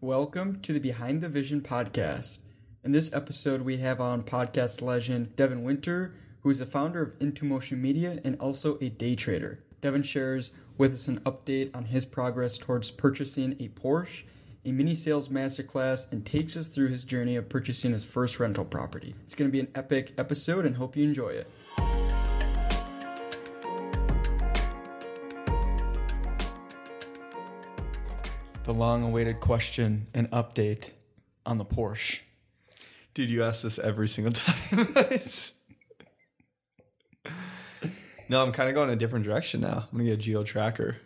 Welcome to the Behind the Vision podcast. In this episode, we have on podcast legend Devin Winter, who is the founder of Into Motion Media and also a day trader. Devin shares with us an update on his progress towards purchasing a Porsche, a mini sales masterclass, and takes us through his journey of purchasing his first rental property. It's going to be an epic episode and hope you enjoy it. The long awaited question and update on the Porsche. Dude, you ask this every single time. no, I'm kind of going a different direction now. I'm gonna get a Geo Tracker.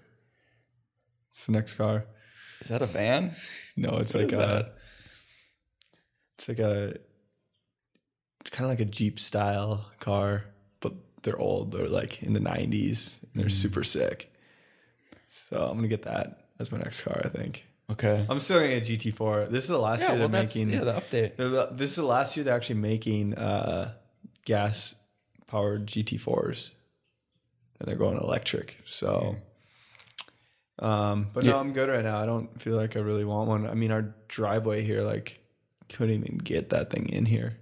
It's the next car. Is that a van? No, it's What like a. that? It's like a. It's kind of like a Jeep style car, but they're old. They're like in the 90s. And they're Mm. super sick. So I'm gonna get that as my next car. I think. Okay. I'm still gonna a GT4. This is the last yeah, year well, they're that's making. yeah, the update. The- This is the last year they're actually making uh, gas powered GT4s, and they're going electric. So, um, but no, I'm good right now. I don't feel like I really want one. I mean, our driveway here, like, couldn't even get that thing in here.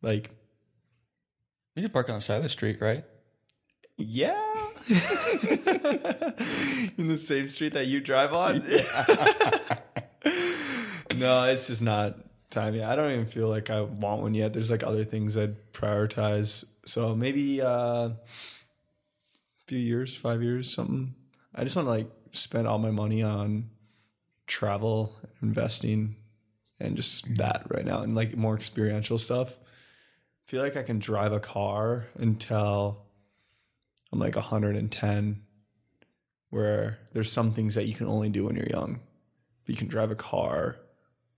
Like, You can park on the side of the street, right? yeah, in the same street that you drive on. no, it's just not time yet. I don't even feel like I want one yet. There's like other things I'd prioritize. So maybe uh, a few years, five years, something. I just want to like spend all my money on travel, investing, and just that right now, and like more experiential stuff. feel like I can drive a car until I'm like 110, where there's some things that you can only do when you're young, but you can drive a car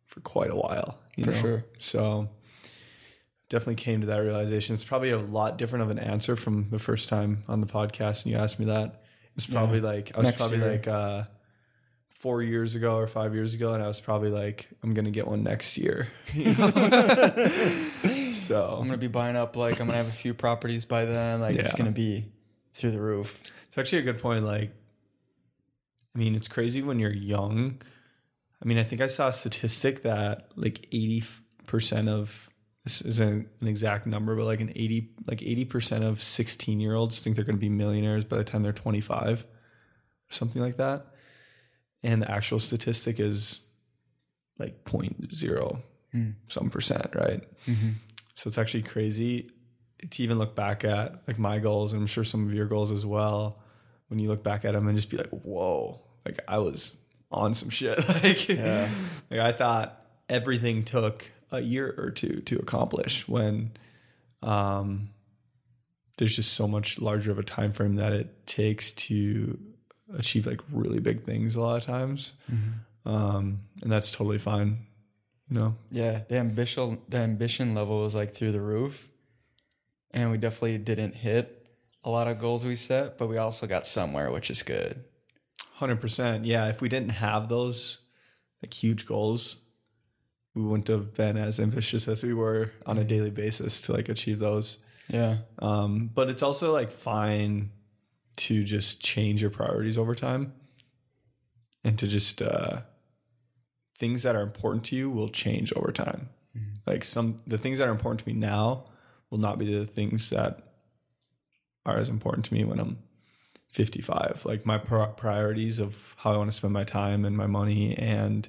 for quite a while. You For know? sure. So definitely came to that realization. It's probably a lot different of an answer from the first time on the podcast, and you asked me that. It's probably Yeah. like I was Next probably year. like uh, four years ago or five years ago, and I was probably like, I'm gonna get one next year. You know? so I'm gonna be buying up like I'm gonna have a few properties by then. Like it's gonna be through the roof. It's actually a good point. Like, I mean, it's crazy when you're young. I mean, I think I saw a statistic that like 80% of this isn't an exact number, but like an 80, like 80% of 16 year olds think they're going to be millionaires by the time they're 25 or something like that. And the actual statistic is like 0.0 Hmm. some percent, right? Mm-hmm. So it's actually crazy to even look back at like my goals, and I'm sure some of your goals as well. When you look back at them and just be like, "Whoa!" Like I was on some shit. like, Yeah. like I thought everything took a year or two to accomplish. When um, there's just so much larger of a time frame that it takes to achieve like really big things a lot of times, um, and that's totally fine. You know, Yeah, the ambition the ambition level is like through the roof, and we definitely didn't hit a lot of goals we set, but we also got somewhere, which is good. Hundred percent. Yeah. If we didn't have those like huge goals, we wouldn't have been as ambitious as we were on a daily basis to like achieve those. Yeah, Um, but it's also like fine to just change your priorities over time and to just uh things that are important to you will change over time. Like some the things that are important to me now will not be the things that are as important to me when I'm 55. Like my pri- priorities of how I want to spend my time and my money and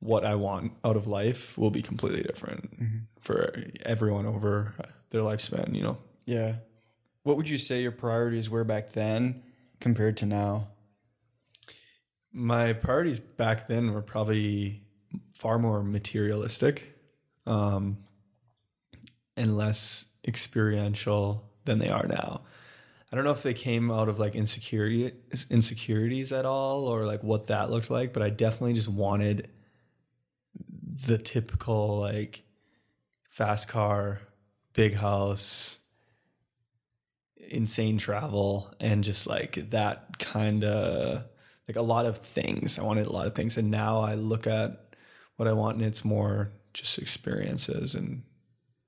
what I want out of life will be completely different for everyone over their lifespan, you know. yeah. What would you say your priorities were back then compared to now? My priorities back then were probably far more materialistic um, and less experiential than they are now. I don't know if they came out of like insecurity insecurities at all or like what that looked like, but I definitely just wanted the typical like fast car, big house, insane travel and just like that kind of like a lot of things. I wanted a lot of things and now I look at what I want and it's more just experiences and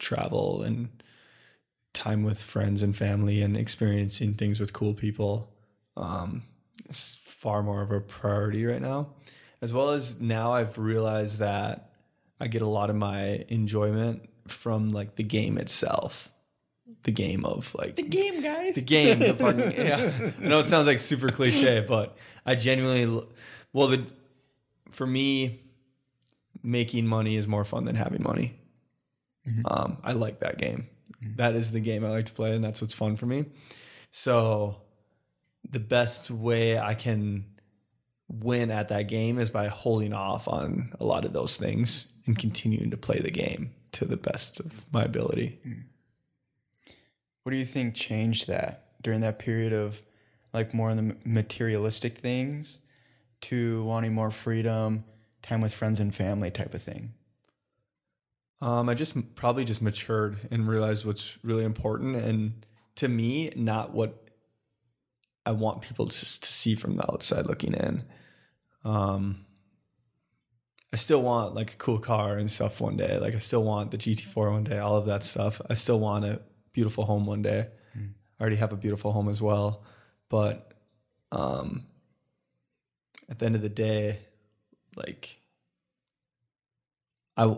travel and time with friends and family and experiencing things with cool people um, it's far more of a priority right now as well as now I've realized that I get a lot of my enjoyment from like the game itself. The game of like the game, guys. the game. The fucking, yeah. I know it sounds like super cliche, but I genuinely, well, the for me, making money is more fun than having money. Mm-hmm. Um, I like that game. Mm-hmm. That is the game I like to play, and that's what's fun for me. So, the best way I can win at that game is by holding off on a lot of those things and continuing to play the game to the best of my ability. Mm-hmm. What do you think changed that during that period of like more of the materialistic things to wanting more freedom, time with friends and family type of thing? Um, I just probably just matured and realized what's really important, and to me, not what I want people just to see from the outside looking in. Um, I still want like a cool car and stuff one day. Like I still want the GT4 one day, all of that stuff. I still want a beautiful home one day. I already have a beautiful home as well, but um, at the end of the day, like I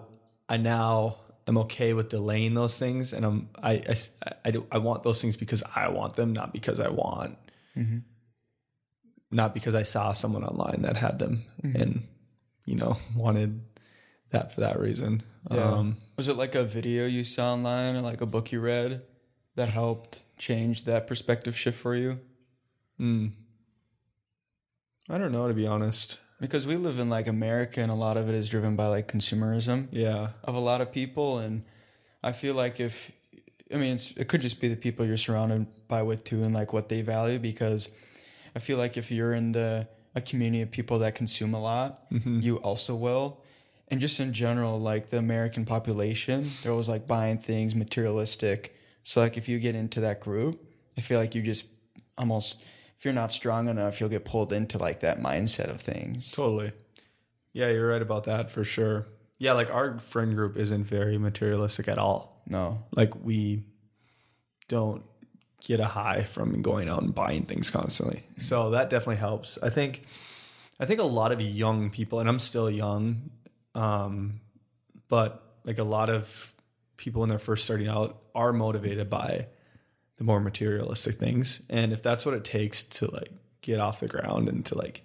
I now am okay with delaying those things, and I'm I I I do I want those things because I want them, not because I want, Mm-hmm. not because I saw someone online that had them Mm-hmm. and you know wanted that for that reason. Yeah. Um, Was it like a video you saw online or like a book you read that helped change that perspective shift for you? mm. I don't know to be honest. Because we live in like America and a lot of it is driven by like consumerism Yeah, of a lot of people. And I feel like if, I mean, it's, it could just be the people you're surrounded by with too and like what they value. Because I feel like if you're in the, a community of people that consume a lot, mm-hmm. you also will. And just in general, like the American population, they're always like buying things materialistic. So like if you get into that group, I feel like you just almost if you're not strong enough, you'll get pulled into like that mindset of things. Totally. Yeah, you're right about that for sure. Yeah, like our friend group isn't very materialistic at all. No. Like we don't get a high from going out and buying things constantly. So that definitely helps. I think I think a lot of young people and I'm still young um but like a lot of people when they're first starting out are motivated by the more materialistic things. And if that's what it takes to like get off the ground and to like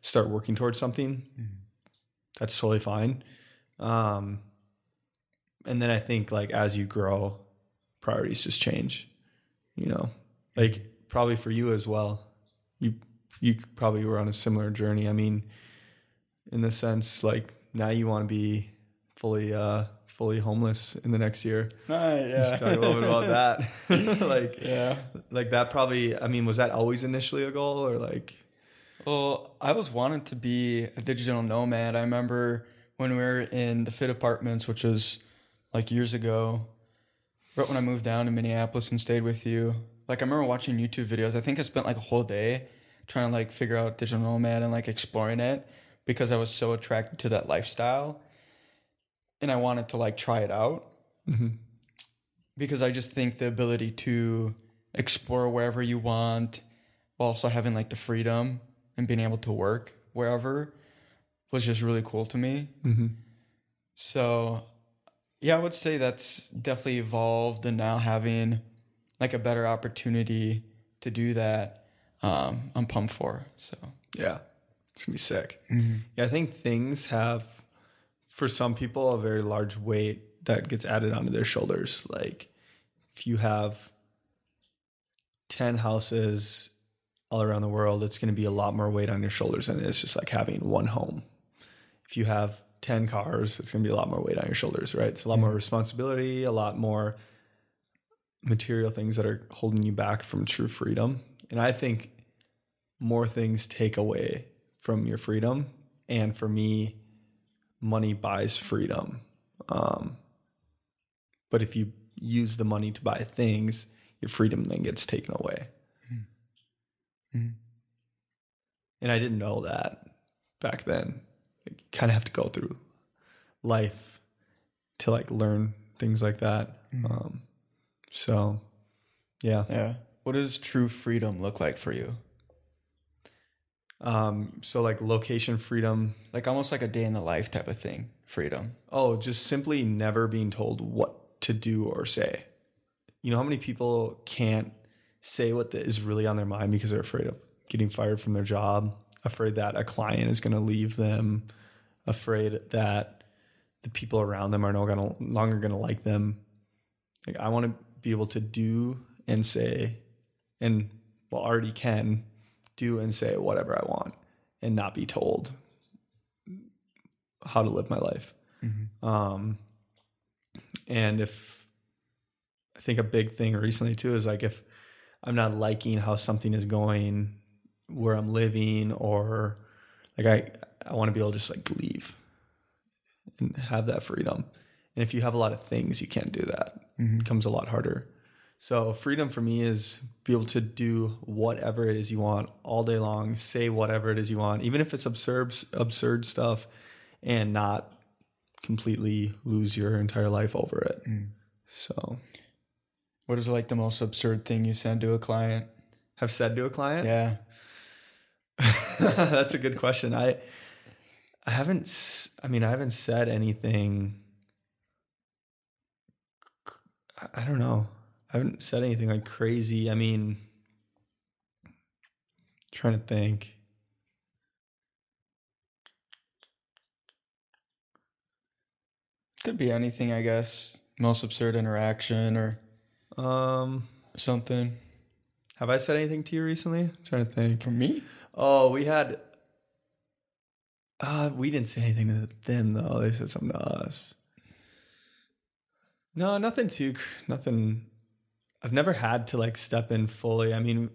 start working towards something that's totally fine. Um and then i think like as you grow priorities just change you know? Like probably for you as well you you probably were on a similar journey. I mean in the sense like now you want to be fully uh fully homeless in the next year ah, just talk a little bit about that like yeah. like that probably i mean was that always initially a goal or like Well, I was wanting to be a digital nomad. I remember when we were in the Fit Apartments, which was like years ago, right when I moved down to Minneapolis and stayed with you. Like I remember watching YouTube videos. I think I spent like a whole day trying to like figure out digital nomad and like exploring it because I was so attracted to that lifestyle. And I wanted to like try it out mm-hmm. because I just think the ability to explore wherever you want while also having like the freedom and being able to work wherever was just really cool to me. Mm-hmm. So, yeah, I would say that's definitely evolved and now having like a better opportunity to do that, um, I'm pumped for. So, Yeah, it's gonna be sick. Mm-hmm. Yeah, I think things have, for some people, a very large weight that gets added onto their shoulders. Like, if you have ten houses all around the world, it's gonna be a lot more weight on your shoulders than it is just like having one home. If you have ten cars, it's gonna be a lot more weight on your shoulders, right? It's a lot more mm-hmm. responsibility, a lot more material things that are holding you back from true freedom. And I think more things take away from your freedom. And for me, money buys freedom. Um, but if you use the money to buy things, your freedom then gets taken away. And I didn't know that back then. You kind of have to go through life to like learn things like that. Um, so, yeah. yeah. What does true freedom look like for you? Um, so like location freedom. Like almost like a day in the life type of thing. Freedom. Oh, just simply never being told what to do or say. You know how many people can't say what is really on their mind because they're afraid of getting fired from their job, afraid that a client is going to leave them, afraid that the people around them are no gonna, longer going to like them. Like I want to be able to do and say, and well, already can do and say whatever I want and not be told how to live my life. Um, and if I think a big thing recently too is like if I'm not liking how something is going, where I'm living, or like I I want to be able to just like leave and have that freedom. And if you have a lot of things, you can't do that. It becomes a lot harder. So freedom for me is be able to do whatever it is you want all day long, say whatever it is you want, even if it's absurd absurd stuff, and not completely lose your entire life over it. Mm. So What is like the most absurd thing you said to a client? have said to a client, Yeah. That's a good question. I I haven't I mean, I haven't said anything I don't know. I haven't said anything like crazy. I mean, trying to think. Could be anything, I guess. Most absurd interaction or Um, something. have I said anything to you recently? I'm trying to think. For me? Oh, we had uh we didn't say anything to them though. They said something to us. No, nothing too nothing I've never had to like step in fully. I mean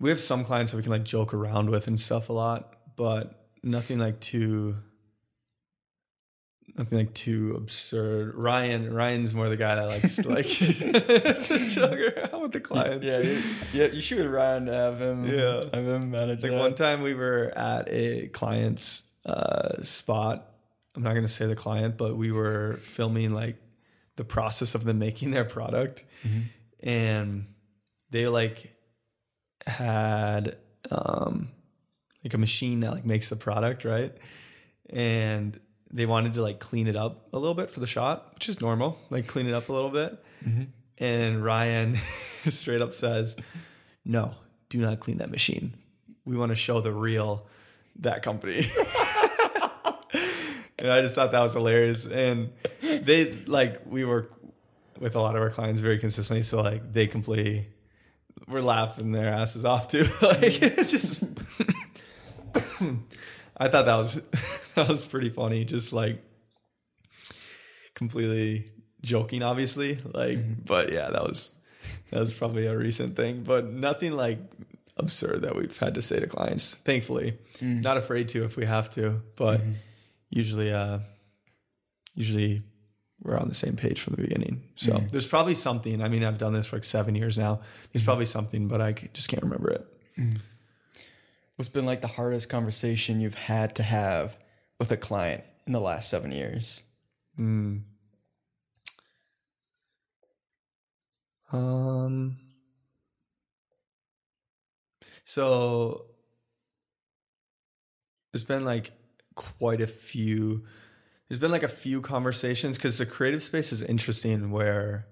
we have some clients that we can like joke around with and stuff a lot, but nothing like too nothing like too absurd. Ryan Ryan's more the guy that likes to like to joke around with the clients. Yeah, you, yeah. You should Ryan to have him. Yeah. have him manage Like that. one time we were at a client's uh, spot. I'm not going to say the client, but we were filming like the process of them making their product. And they like had um, like a machine that like makes the product, right? And they wanted to like clean it up a little bit for the shot, which is normal, like clean it up a little bit. And Ryan straight up says, No, do not clean that machine. We want to show the real that company. and I just thought that was hilarious. And they like we work with a lot of our clients very consistently, so like they completely were laughing their asses off too. like it's just I thought that was that was pretty funny. Just like completely joking, obviously. Like, mm-hmm. but yeah, that was that was probably a recent thing, but nothing like absurd that we've had to say to clients. Thankfully, mm. not afraid to if we have to, but mm-hmm. Usually, uh, usually we're on the same page from the beginning. So there's probably something. I mean, I've done this for like seven years now. There's probably something, but I just can't remember it. What's been like the hardest conversation you've had to have with a client in the last seven years? Mm. Um. So there's been like quite a few. There's been like a few conversations because the creative space is interesting where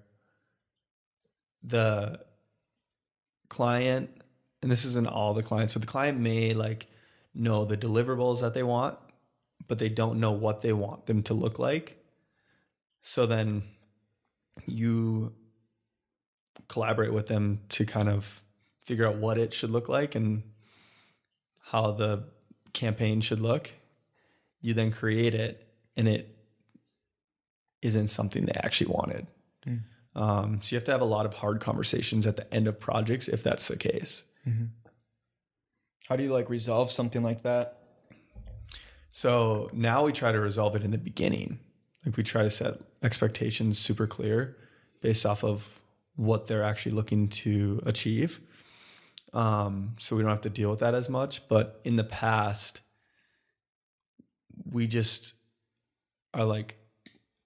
the client, and this isn't all the clients, but the client may like know the deliverables that they want, but they don't know what they want them to look like. So then you collaborate with them to kind of figure out what it should look like and how the campaign should look. You then create it and it isn't something they actually wanted. Um, so you have to have a lot of hard conversations at the end of projects if that's the case. How do you like resolve something like that? So now we try to resolve it in the beginning. Like we try to set expectations super clear based off of what they're actually looking to achieve. Um, so we don't have to deal with that as much. But in the past, we just are like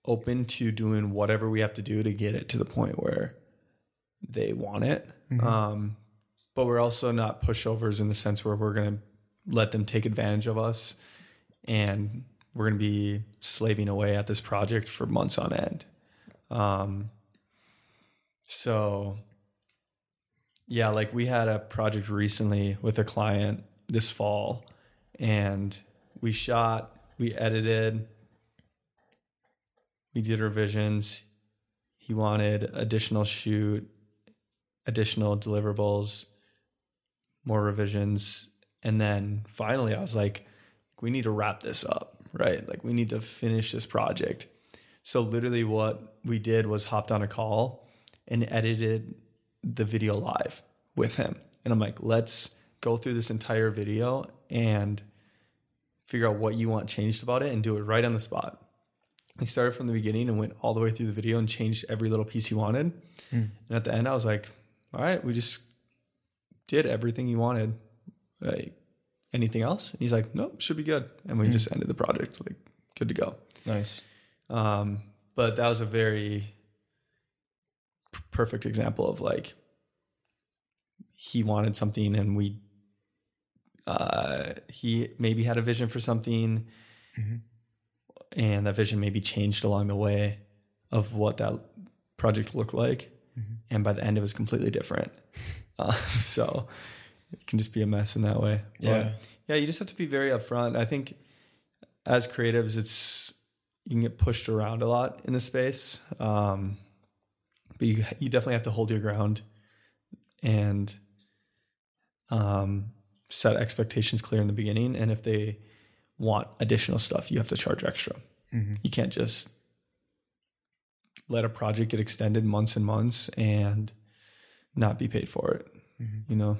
open to doing whatever we have to do to get it to the point where they want it. Um, but we're also not pushovers in the sense where we're going to let them take advantage of us and we're going to be slaving away at this project for months on end. Um, so, yeah, like we had a project recently with a client this fall, and we shot, we edited, we did revisions. He wanted additional shoot, additional deliverables, more revisions. And then finally, I was like, we need to wrap this up, right? Like, we need to finish this project. So, literally, what we did was hopped on a call and edited the video live with him. And I'm like, let's go through this entire video and figure out what you want changed about it and do it right on the spot. We started from the beginning and went all the way through the video and changed every little piece he wanted. Mm. And at the end, I was like, all right, we just did everything you wanted. Like, anything else? And he's like, nope, should be good. And we mm. just ended the project, like, good to go. Nice. Um, but that was a very p- perfect example of like, he wanted something and we, uh, he maybe had a vision for something. Mm-hmm. and that vision maybe changed along the way of what that project looked like. Mm-hmm. and by the end it was completely different. Uh, so it can just be a mess in that way. Yeah. yeah you just have to be very upfront. I think as creatives it's you can get pushed around a lot in the space um, but you, you definitely have to hold your ground and um, set expectations clear in the beginning and if they want additional stuff, you have to charge extra. Mm-hmm. You can't just let a project get extended months and months and not be paid for it. Mm-hmm. You know?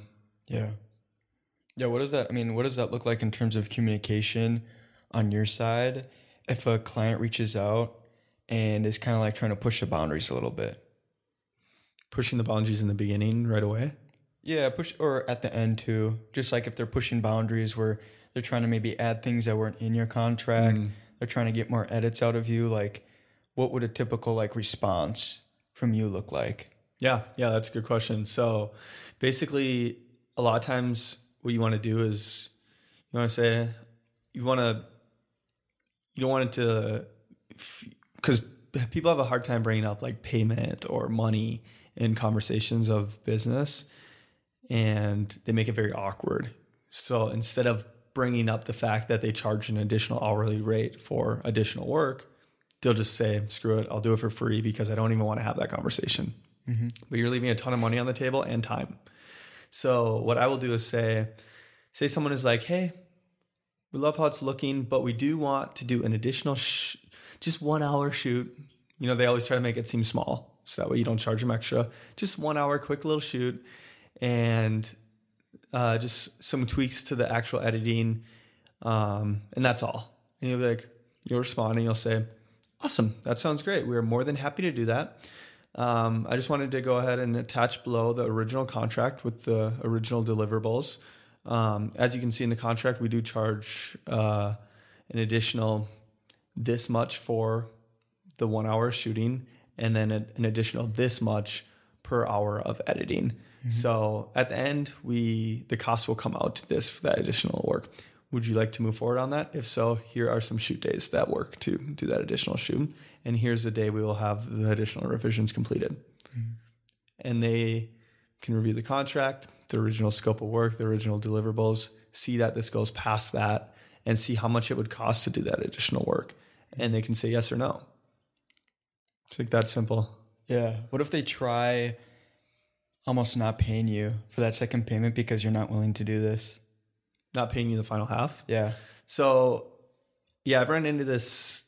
Yeah. Yeah. What does that, I mean, what does that look like in terms of communication on your side? If a client reaches out and is kind of like trying to push the boundaries a little bit, pushing the boundaries in the beginning right away. Yeah, push or at the end too. Just like if they're pushing boundaries where they're trying to maybe add things that weren't in your contract. Mm. They're trying to get more edits out of you. Like, what would a typical like response from you look like? Yeah, yeah, that's a good question. So, basically, a lot of times what you want to do is you want to say you want to you don't want it to because people have a hard time bringing up like payment or money in conversations of business and they make it very awkward so instead of bringing up the fact that they charge an additional hourly rate for additional work, they'll just say, screw it, I'll do it for free because I don't even want to have that conversation. Mm-hmm. But you're leaving a ton of money on the table and time. So what I will do is say, say someone is like, hey, we love how it's looking, but we do want to do an additional, sh- just one hour shoot. You know, they always try to make it seem small. So that way you don't charge them extra. Just one hour, quick little shoot. And uh, just some tweaks to the actual editing, um, and that's all. And you'll be like, you'll respond and you'll say, "Awesome, that sounds great. We are more than happy to do that." Um, I just wanted to go ahead and attach below the original contract with the original deliverables. Um, as you can see in the contract, we do charge uh, an additional this much for the one hour shooting, and then an additional this much per hour of editing. Mm-hmm. So at the end, we the cost will come out to this for that additional work. Would you like to move forward on that? If so, here are some shoot days that work to do that additional shoot. And here's the day we will have the additional revisions completed. Mm-hmm. And they can review the contract, the original scope of work, the original deliverables, see that this goes past that, and see how much it would cost to do that additional work. And they can say yes or no. It's like that simple. Yeah. What if they try almost not paying you for that second payment because you're not willing to do this? Not paying you the final half? Yeah. So, yeah, I've run into this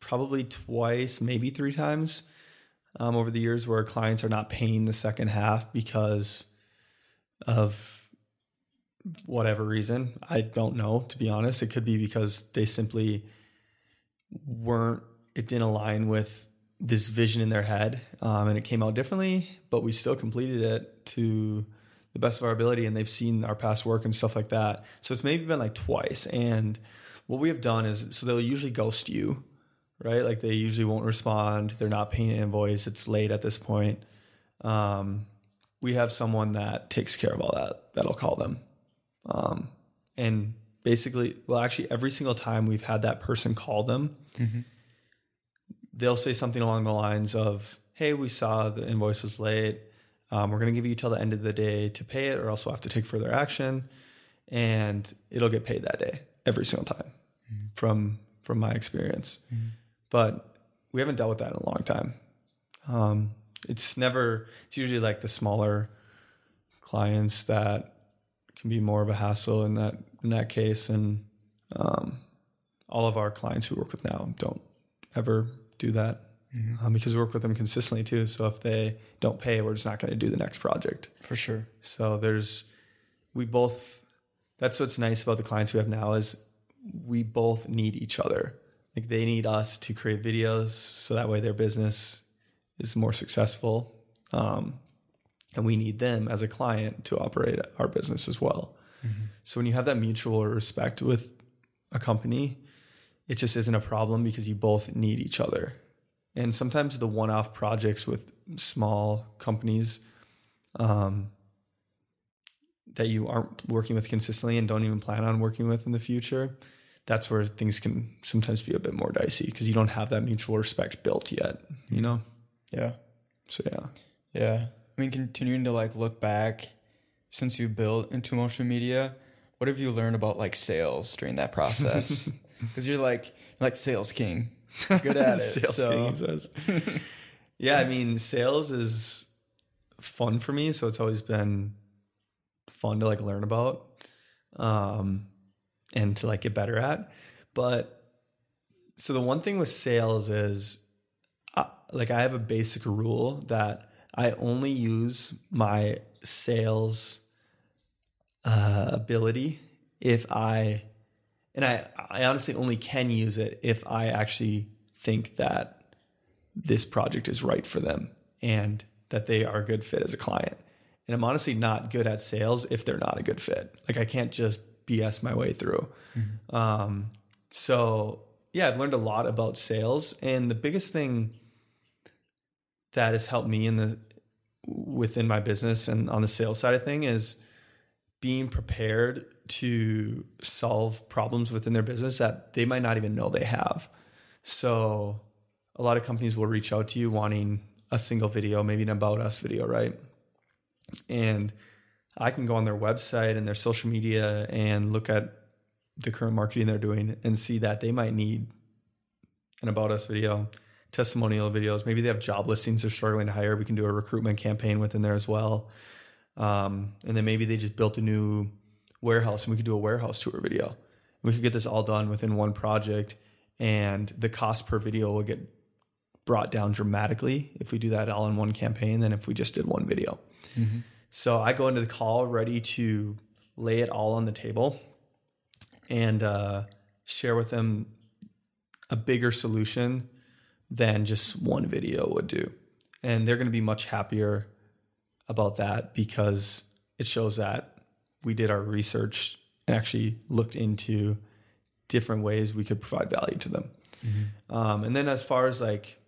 probably twice, maybe three times um, over the years where clients are not paying the second half because of whatever reason. I don't know, to be honest. It could be because they simply weren't, it didn't align with this vision in their head um, and it came out differently but we still completed it to the best of our ability and they've seen our past work and stuff like that. So it's maybe been like twice and what we have done is so they'll usually ghost you right? Like they usually won't respond. They're not paying an invoice. It's late at this point. Um, we have someone that takes care of all that. That'll call them, um, and basically, well, actually, every single time we've had that person call them, they'll say something along the lines of, "Hey, we saw the invoice was late. Um, we're going to give you till the end of the day to pay it, or else we'll have to take further action, and it'll get paid that day every single time." From from my experience, but we haven't dealt with that in a long time. Um, it's never. It's usually like the smaller clients that can be more of a hassle in that in that case, and um, all of our clients we work with now don't ever do that um, because we work with them consistently too. So if they don't pay, we're just not going to do the next project. For sure. So there's we both. That's what's nice about the clients we have now is we both need each other. Like they need us to create videos so that way their business is more successful. Um, and we need them as a client to operate our business as well. So when you have that mutual respect with a company, it just isn't a problem because you both need each other. And sometimes the one-off projects with small companies um, that you aren't working with consistently and don't even plan on working with in the future, that's where things can sometimes be a bit more dicey because you don't have that mutual respect built yet, you know? Yeah. So yeah. Yeah. I mean, continuing to like look back since you built into motion media, what have you learned about like sales during that process? Because you're like you're like sales king, good at it. sales so. king, says. yeah, I mean, sales is fun for me, so it's always been fun to like learn about um and to like get better at. But so the one thing with sales is uh, like I have a basic rule that I only use my sales uh, ability if I and I I honestly only can use it if I actually think that this project is right for them and that they are a good fit as a client. And I'm honestly not good at sales if they're not a good fit. Like I can't just BS my way through. Um, so yeah, I've learned a lot about sales, and the biggest thing that has helped me in the within my business and on the sales side of thing is being prepared to solve problems within their business that they might not even know they have. So a lot of companies will reach out to you wanting a single video, maybe an about us video, right? And I can go on their website and their social media and look at the current marketing they're doing and see that they might need an about us video, testimonial videos. Maybe they have job listings they're struggling to hire. We can do a recruitment campaign within there as well. Um, and then maybe they just built a new warehouse and we could do a warehouse tour video. We could get this all done within one project and the cost per video will get brought down dramatically if we do that all in one campaign than if we just did one video. So I go into the call ready to lay it all on the table and uh, share with them a bigger solution than just one video would do. And they're going to be much happier about that because it shows that we did our research and actually looked into different ways we could provide value to them. Um, and then as far as like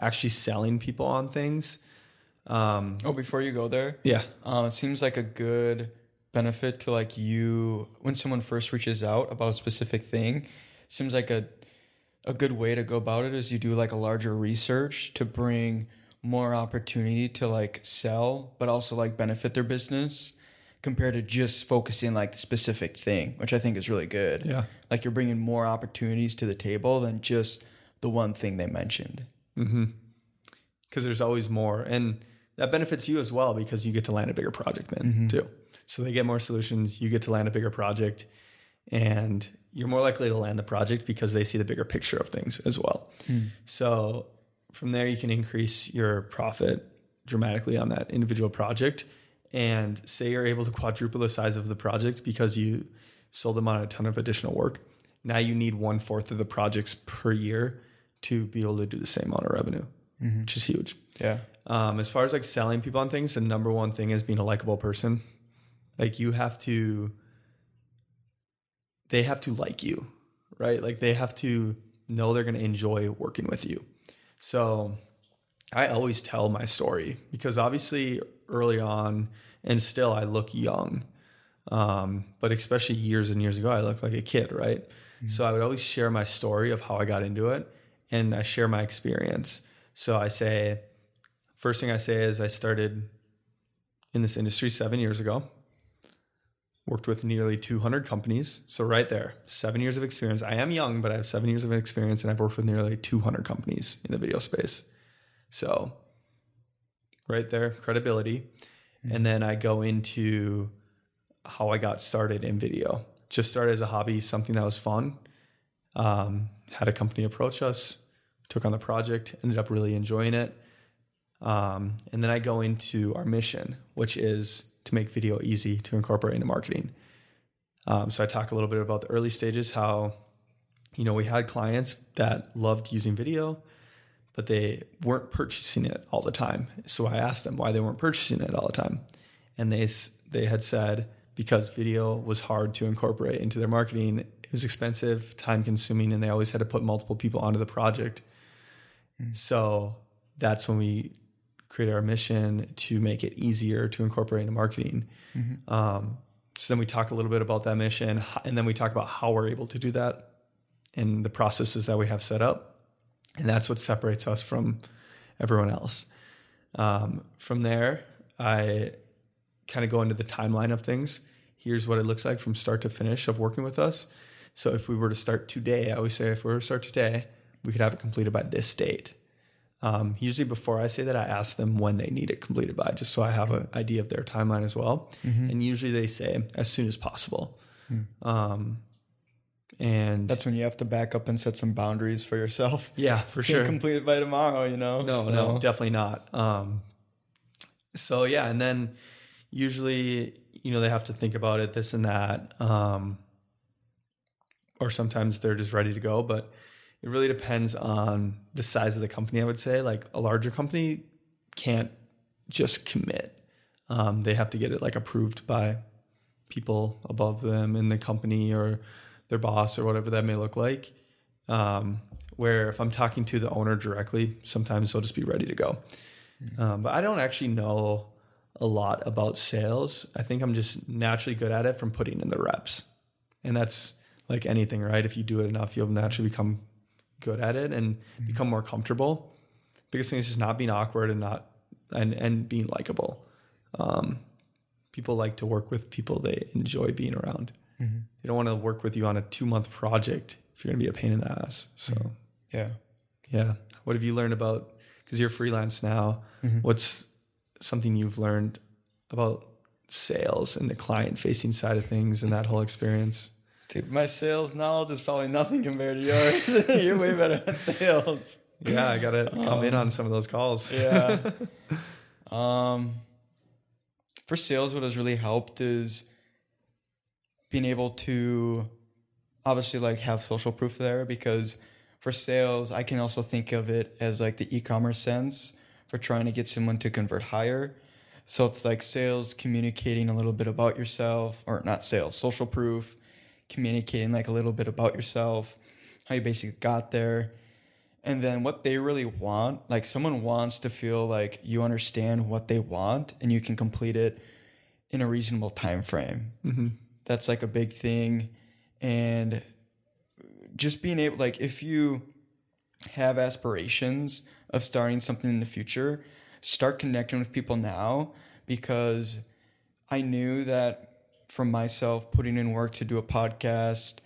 actually selling people on things, um, Oh, before you go there, yeah, um, it seems like a good benefit to like you when someone first reaches out about a specific thing. Seems like a a good way to go about it is you do like a larger research to bring more opportunity to like sell, but also like benefit their business compared to just focusing like the specific thing, which I think is really good. Yeah. Like you're bringing more opportunities to the table than just the one thing they mentioned. Mm-hmm. because there's always more and that benefits you as well because you get to land a bigger project then mm-hmm. too so they get more solutions you get to land a bigger project and you're more likely to land the project because they see the bigger picture of things as well hmm. so from there you can increase your profit dramatically on that individual project and say you're able to quadruple the size of the project because you sold them on a ton of additional work now you need one fourth of the projects per year to be able to do the same amount of revenue which is huge Yeah. um, as far as like selling people on things, the number one thing is being a likable person. Like you have to, they have to like you, right? Like they have to know they're going to enjoy working with you. So I always tell my story because obviously early on, and still I look young. Um, but especially years and years ago, I looked like a kid, right? So I would always share my story of how I got into it, and I share my experience. So I say, first thing I say is I started in this industry seven years ago. Worked with nearly 200 companies. So, right there, seven years of experience. I am young, but I have seven years of experience and I've worked with nearly 200 companies in the video space. So, right there, credibility. And then I go into how I got started in video. Just started as a hobby, something that was fun. Um, had a company approach us, took on the project, ended up really enjoying it. Um, and then I go into our mission, which is to make video easy to incorporate into marketing. Um, so I talk a little bit about the early stages, how you know we had clients that loved using video, but they weren't purchasing it all the time. So I asked them why they weren't purchasing it all the time, and they they had said because video was hard to incorporate into their marketing. It was expensive, time consuming, and they always had to put multiple people onto the project. So that's when we created our mission to make it easier to incorporate into marketing. Um, so then we talk a little bit about that mission, and then we talk about how we're able to do that and the processes that we have set up. And that's what separates us from everyone else. Um, from there, I kind of go into the timeline of things. Here's what it looks like from start to finish of working with us. So if we were to start today, I always say if we were to start today, we could have it completed by this date. Um, usually before I say that, I ask them when they need it completed by, just so I have an idea of their timeline as well. And usually they say as soon as possible. Um, and That's when you have to back up and set some boundaries for yourself. yeah, for sure. complete it by tomorrow, you know. No, So- no, definitely not. Um, so yeah, and then usually, you know, they have to think about it, this and that, um, or sometimes they're just ready to go. But it really depends on the size of the company. I would say, like a larger company can't just commit. Um, they have to get it like approved by people above them in the company or their boss or whatever that may look like. Um, where if I'm talking to the owner directly, sometimes they'll just be ready to go. Um, but I don't actually know a lot about sales. I think I'm just naturally good at it from putting in the reps. And that's like anything, right? If you do it enough, you'll naturally become good at it and mm-hmm. become more comfortable. Biggest thing is just not being awkward and not and and being likable. Um, people like to work with people they enjoy being around. Mm-hmm. They don't want to work with you on a two month project if you're gonna be a pain in the ass. So mm-hmm. Yeah. yeah. What have you learned about? Because you're freelance now. What's something you've learned about sales and the client facing side of things and that whole experience? Dude, my sales knowledge is probably nothing compared to yours. You're way better at sales. Yeah, I gotta come in on some of those calls. Yeah. um, for sales, what has really helped is being able to obviously like have social proof there because for sales, I can also think of it as like the e-commerce sense for trying to get someone to convert higher. So it's like sales communicating a little bit about yourself, or not sales, social proof, communicating like a little bit about yourself, how you basically got there. And then what they really want like someone wants to feel like you understand what they want and you can complete it in a reasonable time frame Mm-hmm. that's like a big thing. And just being able like if you have aspirations of starting something in the future start connecting with people now because i knew that for myself putting in work to do a podcast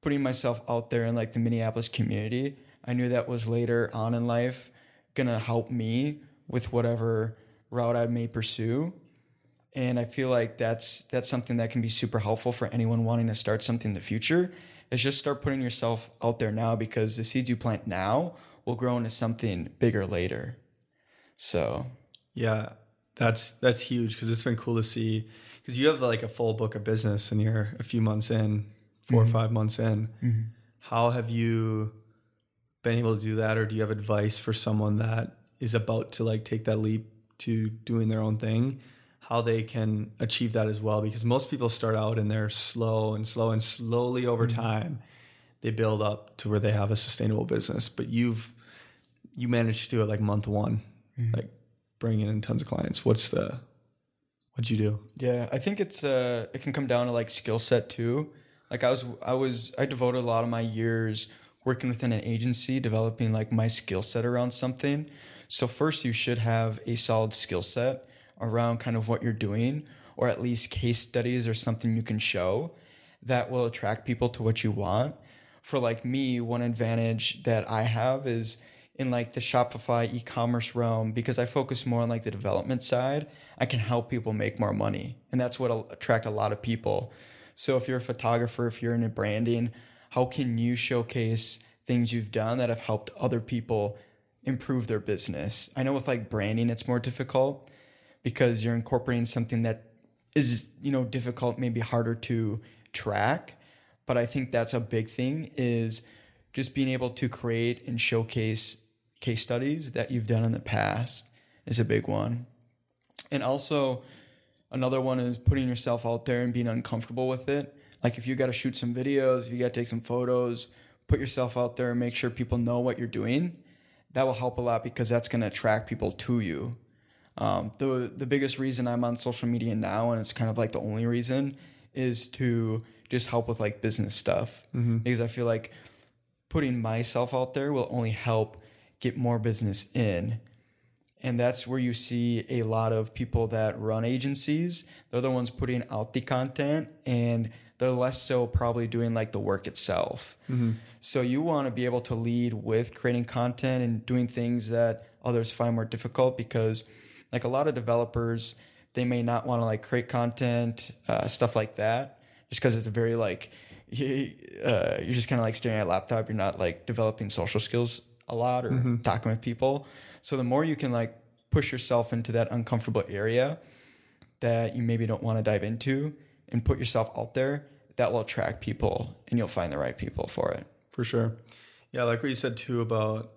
putting myself out there in like the minneapolis community. I knew that was later on in life gonna help me with whatever route i may pursue. And i feel like that's that's something that can be super helpful for anyone wanting to start something in the future is just start putting yourself out there now because the seeds you plant now will grow into something bigger later. So. Yeah, that's that's huge because it's been cool to see because you have like a full book of business and you're a few months in, 4 or mm-hmm. five months in. Mm-hmm. How have you been able to do that, or do you have advice for someone that is about to like take that leap to doing their own thing? How they can achieve that as well? Because most people start out and they're slow and slow and slowly over mm-hmm. time they build up to where they have a sustainable business. But you've you managed to do it like month one, like bringing in tons of clients? What's the what'd you do? Yeah, I think it's uh it can come down to like skill set too. Like I was I was I devoted a lot of my years working within an agency developing like my skill set around something. So first you should have a solid skill set around kind of what you're doing or at least case studies or something you can show that will attract people to what you want. For like me, one advantage that I have is in like the Shopify e-commerce realm because I focus more on like the development side, I can help people make more money. And that's what'll attract a lot of people. So if you're a photographer, if you're in a branding, how can you showcase things you've done that have helped other people improve their business? I know with like branding it's more difficult because you're incorporating something that is, you know, difficult, maybe harder to track, but I think that's a big thing is just being able to create and showcase case studies that you've done in the past is a big one. And also, another one is putting yourself out there and being uncomfortable with it. Like if you got to shoot some videos, if you got to take some photos, put yourself out there and make sure people know what you're doing. That will help a lot because that's going to attract people to you. Um, the the biggest reason I'm on social media now, and it's kind of like the only reason, is to just help with like business stuff mm-hmm. because I feel like putting myself out there will only help get more business in. And that's where you see a lot of people that run agencies. They're the ones putting out the content and they're less so probably doing like the work itself. Mm-hmm. So you want to be able to lead with creating content and doing things that others find more difficult because like a lot of developers, they may not want to like create content, uh, stuff like that, just because it's a very like, uh, you're just kind of like staring at a laptop. You're not like developing social skills a lot or mm-hmm. talking with people. So the more you can like push yourself into that uncomfortable area that you maybe don't want to dive into and put yourself out there, that will attract people and you'll find the right people for it. For sure. Yeah, like what you said too about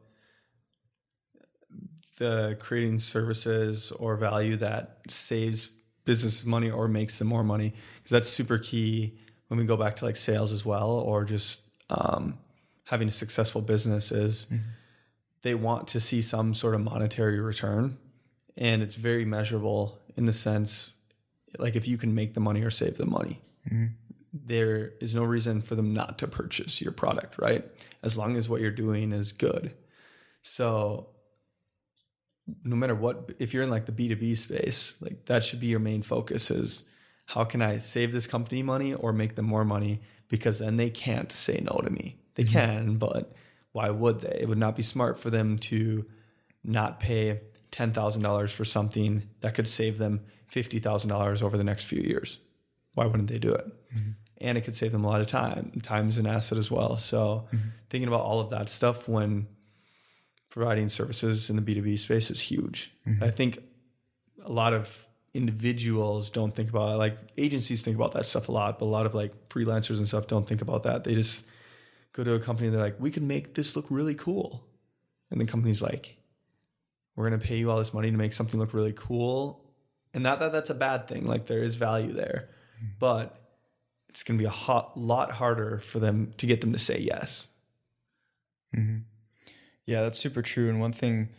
the creating services or value that saves business money or makes them more money because that's super key when we go back to like sales as well or just um, having a successful business is mm-hmm they want to see some sort of monetary return. And it's very measurable in the sense like if you can make the money or save the money. Mm-hmm. there is no reason for them not to purchase your product right? As long as what you're doing is good. So no matter what if you're in like the b2b space like that should be your main focus is how can i save this company money or make them more money? Because then they can't say no to me. They mm-hmm. can but why would they? It would not be smart for them to not pay $10,000 for something that could save them $50,000 over the next few years. Why wouldn't they do it? Mm-hmm. And it could save them a lot of time. Time is an asset as well. So, mm-hmm. thinking about all of that stuff when providing services in the B2B space is huge. Mm-hmm. I think a lot of individuals don't think about it. Like agencies think about that stuff a lot, but a lot of like freelancers and stuff don't think about that. They just go to a company and they're like, we can make this look really cool. And the company's like, we're going to pay you all this money to make something look really cool. And not that that's a bad thing, like there is value there, mm-hmm. but it's going to be a hot, lot harder for them to get them to say yes. Mm-hmm. Yeah, that's super true. And one thing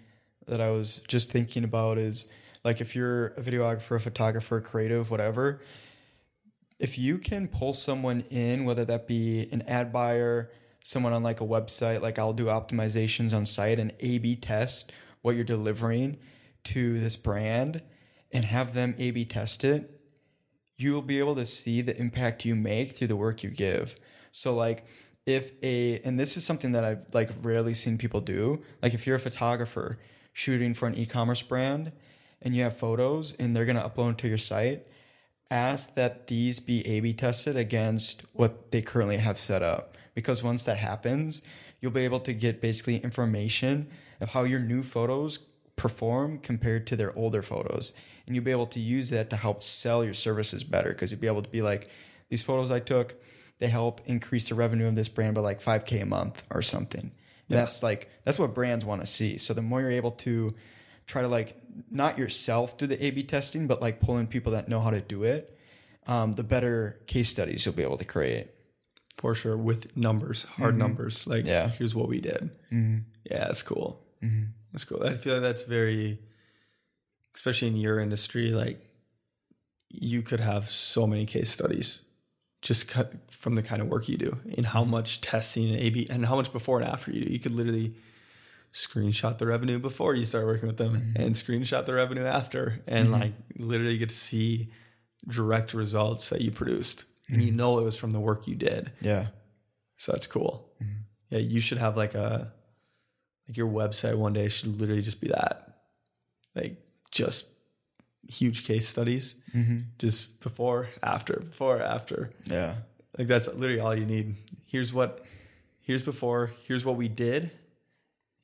that I was just thinking about is like if you're a videographer, a photographer, a creative, whatever, if you can pull someone in, whether that be an ad buyer, someone on like a website, like I'll do optimizations on site and A B test what you're delivering to this brand and have them A B test it, you will be able to see the impact you make through the work you give. So like if a and this is something that I've like rarely seen people do, like if you're a photographer shooting for an e-commerce brand and you have photos and they're going to upload to your site, ask that these be A B tested against what they currently have set up because once that happens, you'll be able to get basically information of how your new photos perform compared to their older photos. And you'll be able to use that to help sell your services better because you'll be able to be like, these photos I took, they help increase the revenue of this brand by like 5K a month or something. Yeah. That's like, that's what brands want to see. So the more you're able to try to like, not yourself do the A B testing, but like pull in people that know how to do it, um, the better case studies you'll be able to create for sure with numbers, hard mm-hmm. numbers. Like, yeah. here's what we did. Mm-hmm. Yeah, that's cool. Mm-hmm. That's cool. I feel like that's very especially in your industry, like you could have so many case studies just cut from the kind of work you do and how much testing and AB and how much before and after you do. You could literally screenshot the revenue before you start working with them mm-hmm. and screenshot the revenue after and mm-hmm. like literally get to see direct results that you produced mm-hmm. and you mm-hmm. know it was from the work you did. Yeah. So that's cool. Mm-hmm. Yeah, you should have like a like your website one day should literally just be that. Like just huge case studies, mm-hmm. just before, after, before, after. Yeah. Like that's literally all you need. Here's what, here's before, here's what we did,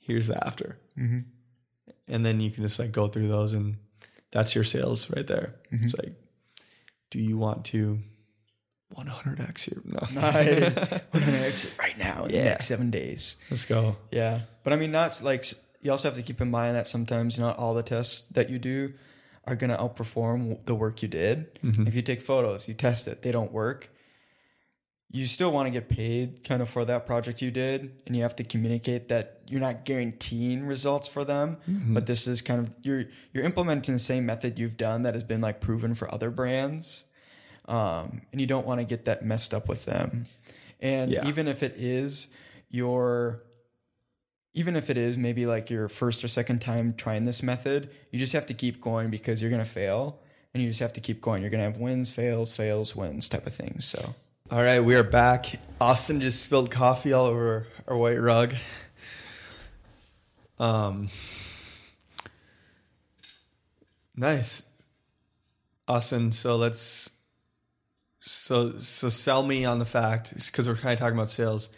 here's the after. Mm-hmm. And then you can just like go through those and that's your sales right there. Mm-hmm. It's like, do you want to 100x here? no nice 100x right now in yeah. the next seven days let's go yeah but i mean not like you also have to keep in mind that sometimes not all the tests that you do are going to outperform the work you did. Mm-hmm. If you take photos, you test it, they don't work. You still want to get paid kind of for that project you did, and you have to communicate that you're not guaranteeing results for them, mm-hmm. but this is kind of you're you're implementing the same method you've done that has been like proven for other brands, um, and you don't want to get that messed up with them. And yeah. even if it is your even if it is maybe like your first or second time trying this method, you just have to keep going because you're going to fail and you just have to keep going. You're going to have wins, fails, fails, wins type of things. So, all right, we are back. Austin just spilled coffee all over our white rug. Um, nice, Austin. So let's so so sell me on the fact because we're kind of talking about sales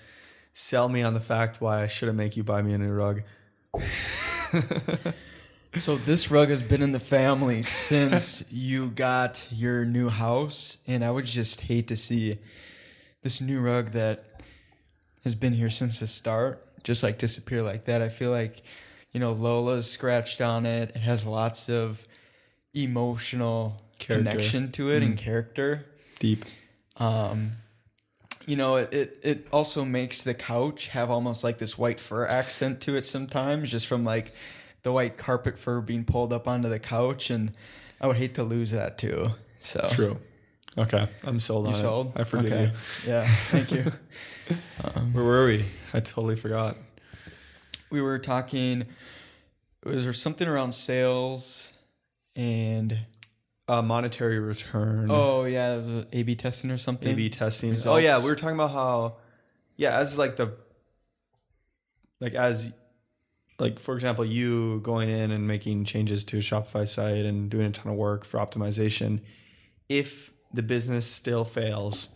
sell me on the fact why I shouldn't make you buy me a new rug. so this rug has been in the family since you got your new house, and I would just hate to see this new rug that has been here since the start just like disappear like that. I feel like you know Lola's scratched on it. It has lots of emotional character. connection to it mm. and character. Deep. Um, you know, it, it, it also makes the couch have almost like this white fur accent to it sometimes, just from like the white carpet fur being pulled up onto the couch. And I would hate to lose that too. So true. Okay, I'm sold you on sold? it. I forgive okay. you. Yeah, thank you. um, Where were we? I totally forgot. We were talking. Was there something around sales and uh, monetary return. Oh yeah, it was A/B testing or something. A/B testing. Results. Oh yeah, we were talking about how, yeah, as like the, like as, like for example, you going in and making changes to a Shopify site and doing a ton of work for optimization. If the business still fails,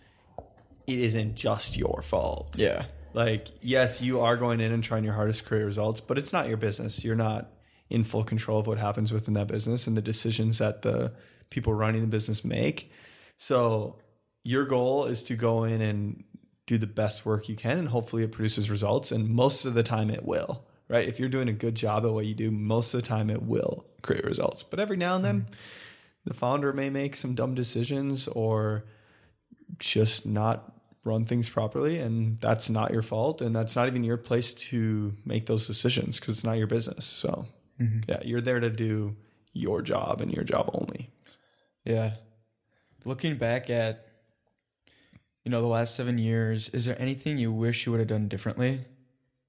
it isn't just your fault. Yeah. Like yes, you are going in and trying your hardest to create results, but it's not your business. You're not in full control of what happens within that business and the decisions that the people running the business make. So your goal is to go in and do the best work you can and hopefully it produces results and most of the time it will right if you're doing a good job at what you do most of the time it will create results but every now and then mm-hmm. the founder may make some dumb decisions or just not run things properly and that's not your fault and that's not even your place to make those decisions because it's not your business so mm-hmm. yeah you're there to do your job and your job only yeah. Looking back at you know the last 7 years, is there anything you wish you would have done differently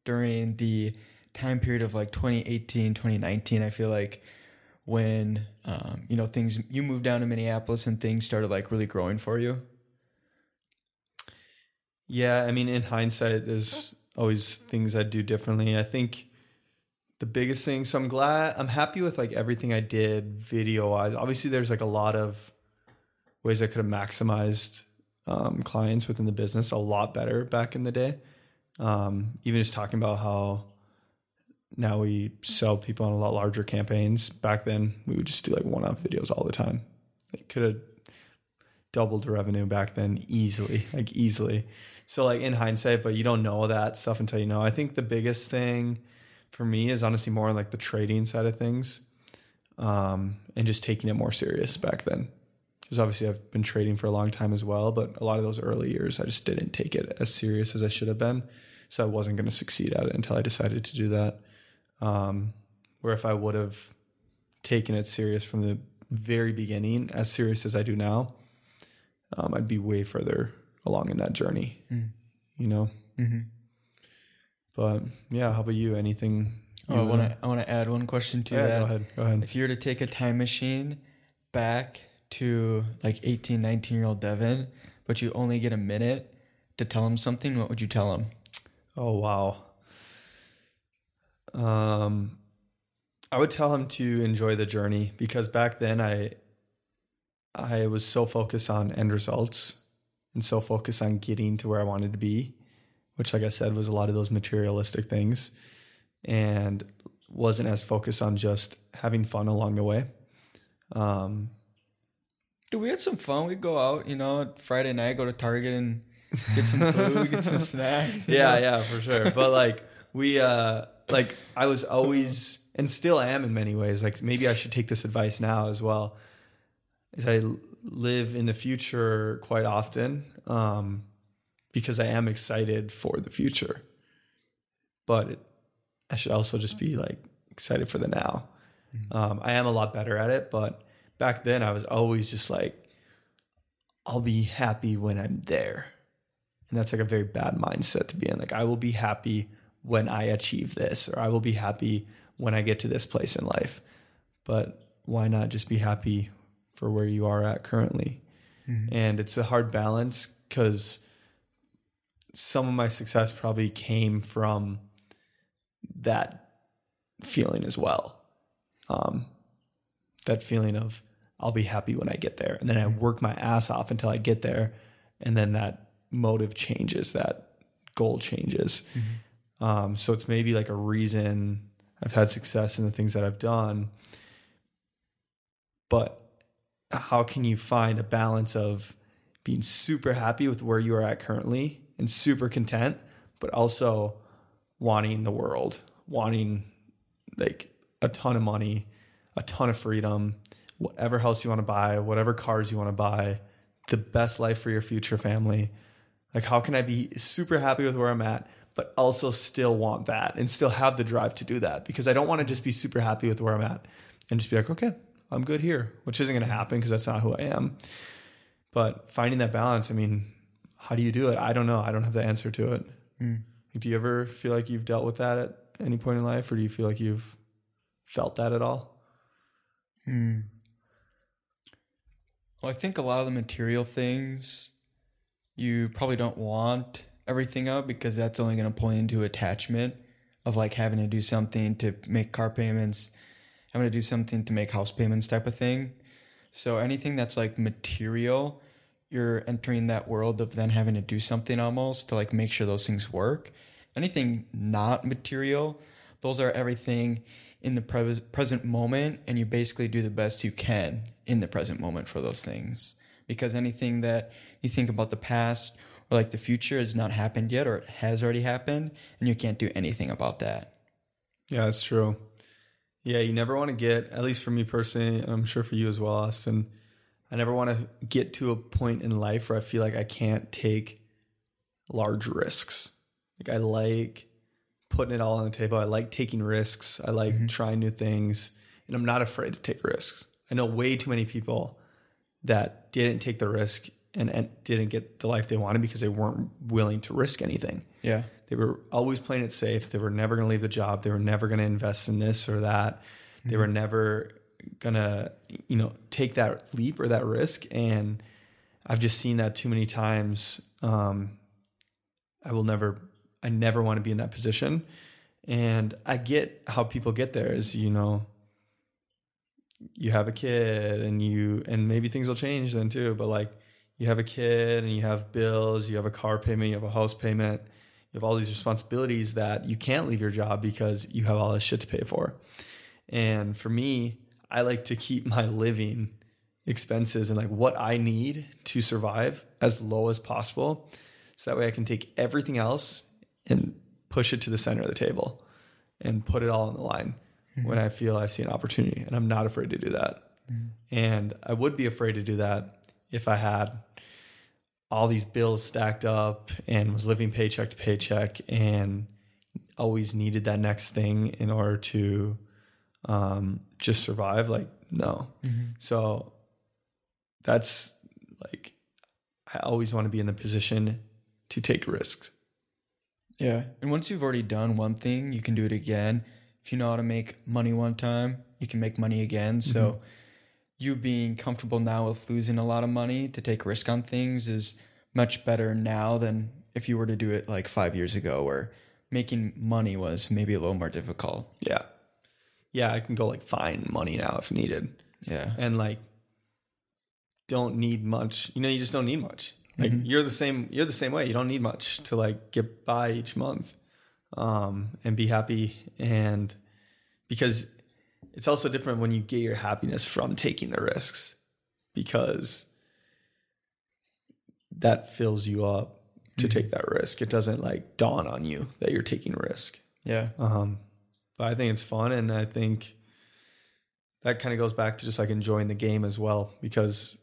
during the time period of like 2018, 2019? I feel like when um, you know things you moved down to Minneapolis and things started like really growing for you. Yeah, I mean in hindsight there's always things I'd do differently. I think the biggest thing. So I'm glad I'm happy with like everything I did video wise. Obviously, there's like a lot of ways I could have maximized um, clients within the business a lot better back in the day. Um, even just talking about how now we sell people on a lot larger campaigns. Back then, we would just do like one off videos all the time. It could have doubled the revenue back then easily, like easily. So like in hindsight, but you don't know that stuff until you know. I think the biggest thing for me is honestly more like the trading side of things um, and just taking it more serious back then. Because obviously I've been trading for a long time as well, but a lot of those early years I just didn't take it as serious as I should have been. So I wasn't going to succeed at it until I decided to do that. Um, where if I would have taken it serious from the very beginning, as serious as I do now, um, I'd be way further along in that journey. Mm. You know. Mm-hmm. But yeah, how about you? Anything? Oh, I want to I want to add one question to Yeah, that. go ahead. Go ahead. If you were to take a time machine back to like 18, 19 year old Devin, but you only get a minute to tell him something, what would you tell him? Oh wow. Um I would tell him to enjoy the journey because back then I I was so focused on end results and so focused on getting to where I wanted to be, which like I said was a lot of those materialistic things and wasn't as focused on just having fun along the way. Um Dude, we had some fun. We'd go out, you know, Friday night, go to Target and get some food, get some snacks. yeah know? yeah for sure but like we uh like i was always and still am in many ways like maybe i should take this advice now as well is I live in the future quite often um because i am excited for the future. But it, i should also just be like excited for the now. Um i am a lot better at it but back then i was always just like i'll be happy when i'm there. And that's like a very bad mindset to be in. Like, I will be happy when I achieve this, or I will be happy when I get to this place in life. But why not just be happy for where you are at currently? Mm-hmm. And it's a hard balance because some of my success probably came from that feeling as well. Um, that feeling of I'll be happy when I get there. And then I mm-hmm. work my ass off until I get there. And then that motive changes, that goal changes. Mm-hmm. Um, so it's maybe like a reason I've had success in the things that I've done. But how can you find a balance of being super happy with where you are at currently and super content, but also wanting the world, wanting like a ton of money, a ton of freedom, whatever house you want to buy, whatever cars you want to buy, the best life for your future family. Like, how can I be super happy with where I'm at, but also still want that and still have the drive to do that? Because I don't want to just be super happy with where I'm at and just be like, okay, I'm good here, which isn't going to happen because that's not who I am. But finding that balance, I mean, how do you do it? I don't know. I don't have the answer to it. Do you ever feel like you've dealt with that at any point in life, or do you feel like you've felt that at all? Hmm. Well, I think a lot of the material things you probably don't want everything of because that's only going to pull into attachment of like having to do something to make car payments, having to do something to make house payments type of thing. So anything that's like material, you're entering that world of then having to do something almost to like make sure those things work. Anything not material, those are everything in the pre- present moment and you basically do the best you can in the present moment for those things because anything that you think about the past or like the future has not happened yet or it has already happened and you can't do anything about that Yeah, that's true. Yeah, you never want to get, at least for me personally, and I'm sure for you as well, Austin, I never want to get to a point in life where I feel like I can't take large risks. Like I like putting it all on the table. I like taking risks. I like mm-hmm. trying new things, and I'm not afraid to take risks. I know way too many people that didn't take the risk and, and didn't get the life they wanted because they weren't willing to risk anything. yeah They were always playing it safe. They were never going to leave the job. They were never going to invest in this or that. They were never going to, you know, take that leap or that risk. And I've just seen that too many times. Um, I will never, I never want to be in that position. And I get how people get there is, you know, you have a kid and you, and maybe things will change then too, but like you have a kid and you have bills, you have a car payment, you have a house payment, you have all these responsibilities that you can't leave your job because you have all this shit to pay for. And for me, I like to keep my living expenses and like what I need to survive as low as possible. So that way I can take everything else and push it to the center of the table and put it all on the line mm-hmm. when I feel I see an opportunity. And I'm not afraid to do that. Mm-hmm. And I would be afraid to do that if I had all these bills stacked up and was living paycheck to paycheck and always needed that next thing in order to um, just survive. Like no. So that's like I always want to be in the position to take risks. Yeah. And once you've already done one thing, you can do it again. If you know how to make money one time, you can make money again. So you being comfortable now with losing a lot of money to take risk on things is much better now than if you were to do it like five years ago where making money was maybe a little more difficult. Yeah. Yeah, I can go like find money now if needed. Yeah. And like don't need much. You know, you just don't need much. Like you're the same you're the same way. You don't need much to like get by each month. Um and be happy and because it's also different when you get your happiness from taking the risks because that fills you up to take that risk. It doesn't like dawn on you that you're taking risk. Yeah. Um, but I think it's fun, and I think that kind of goes back to just like enjoying the game as well, because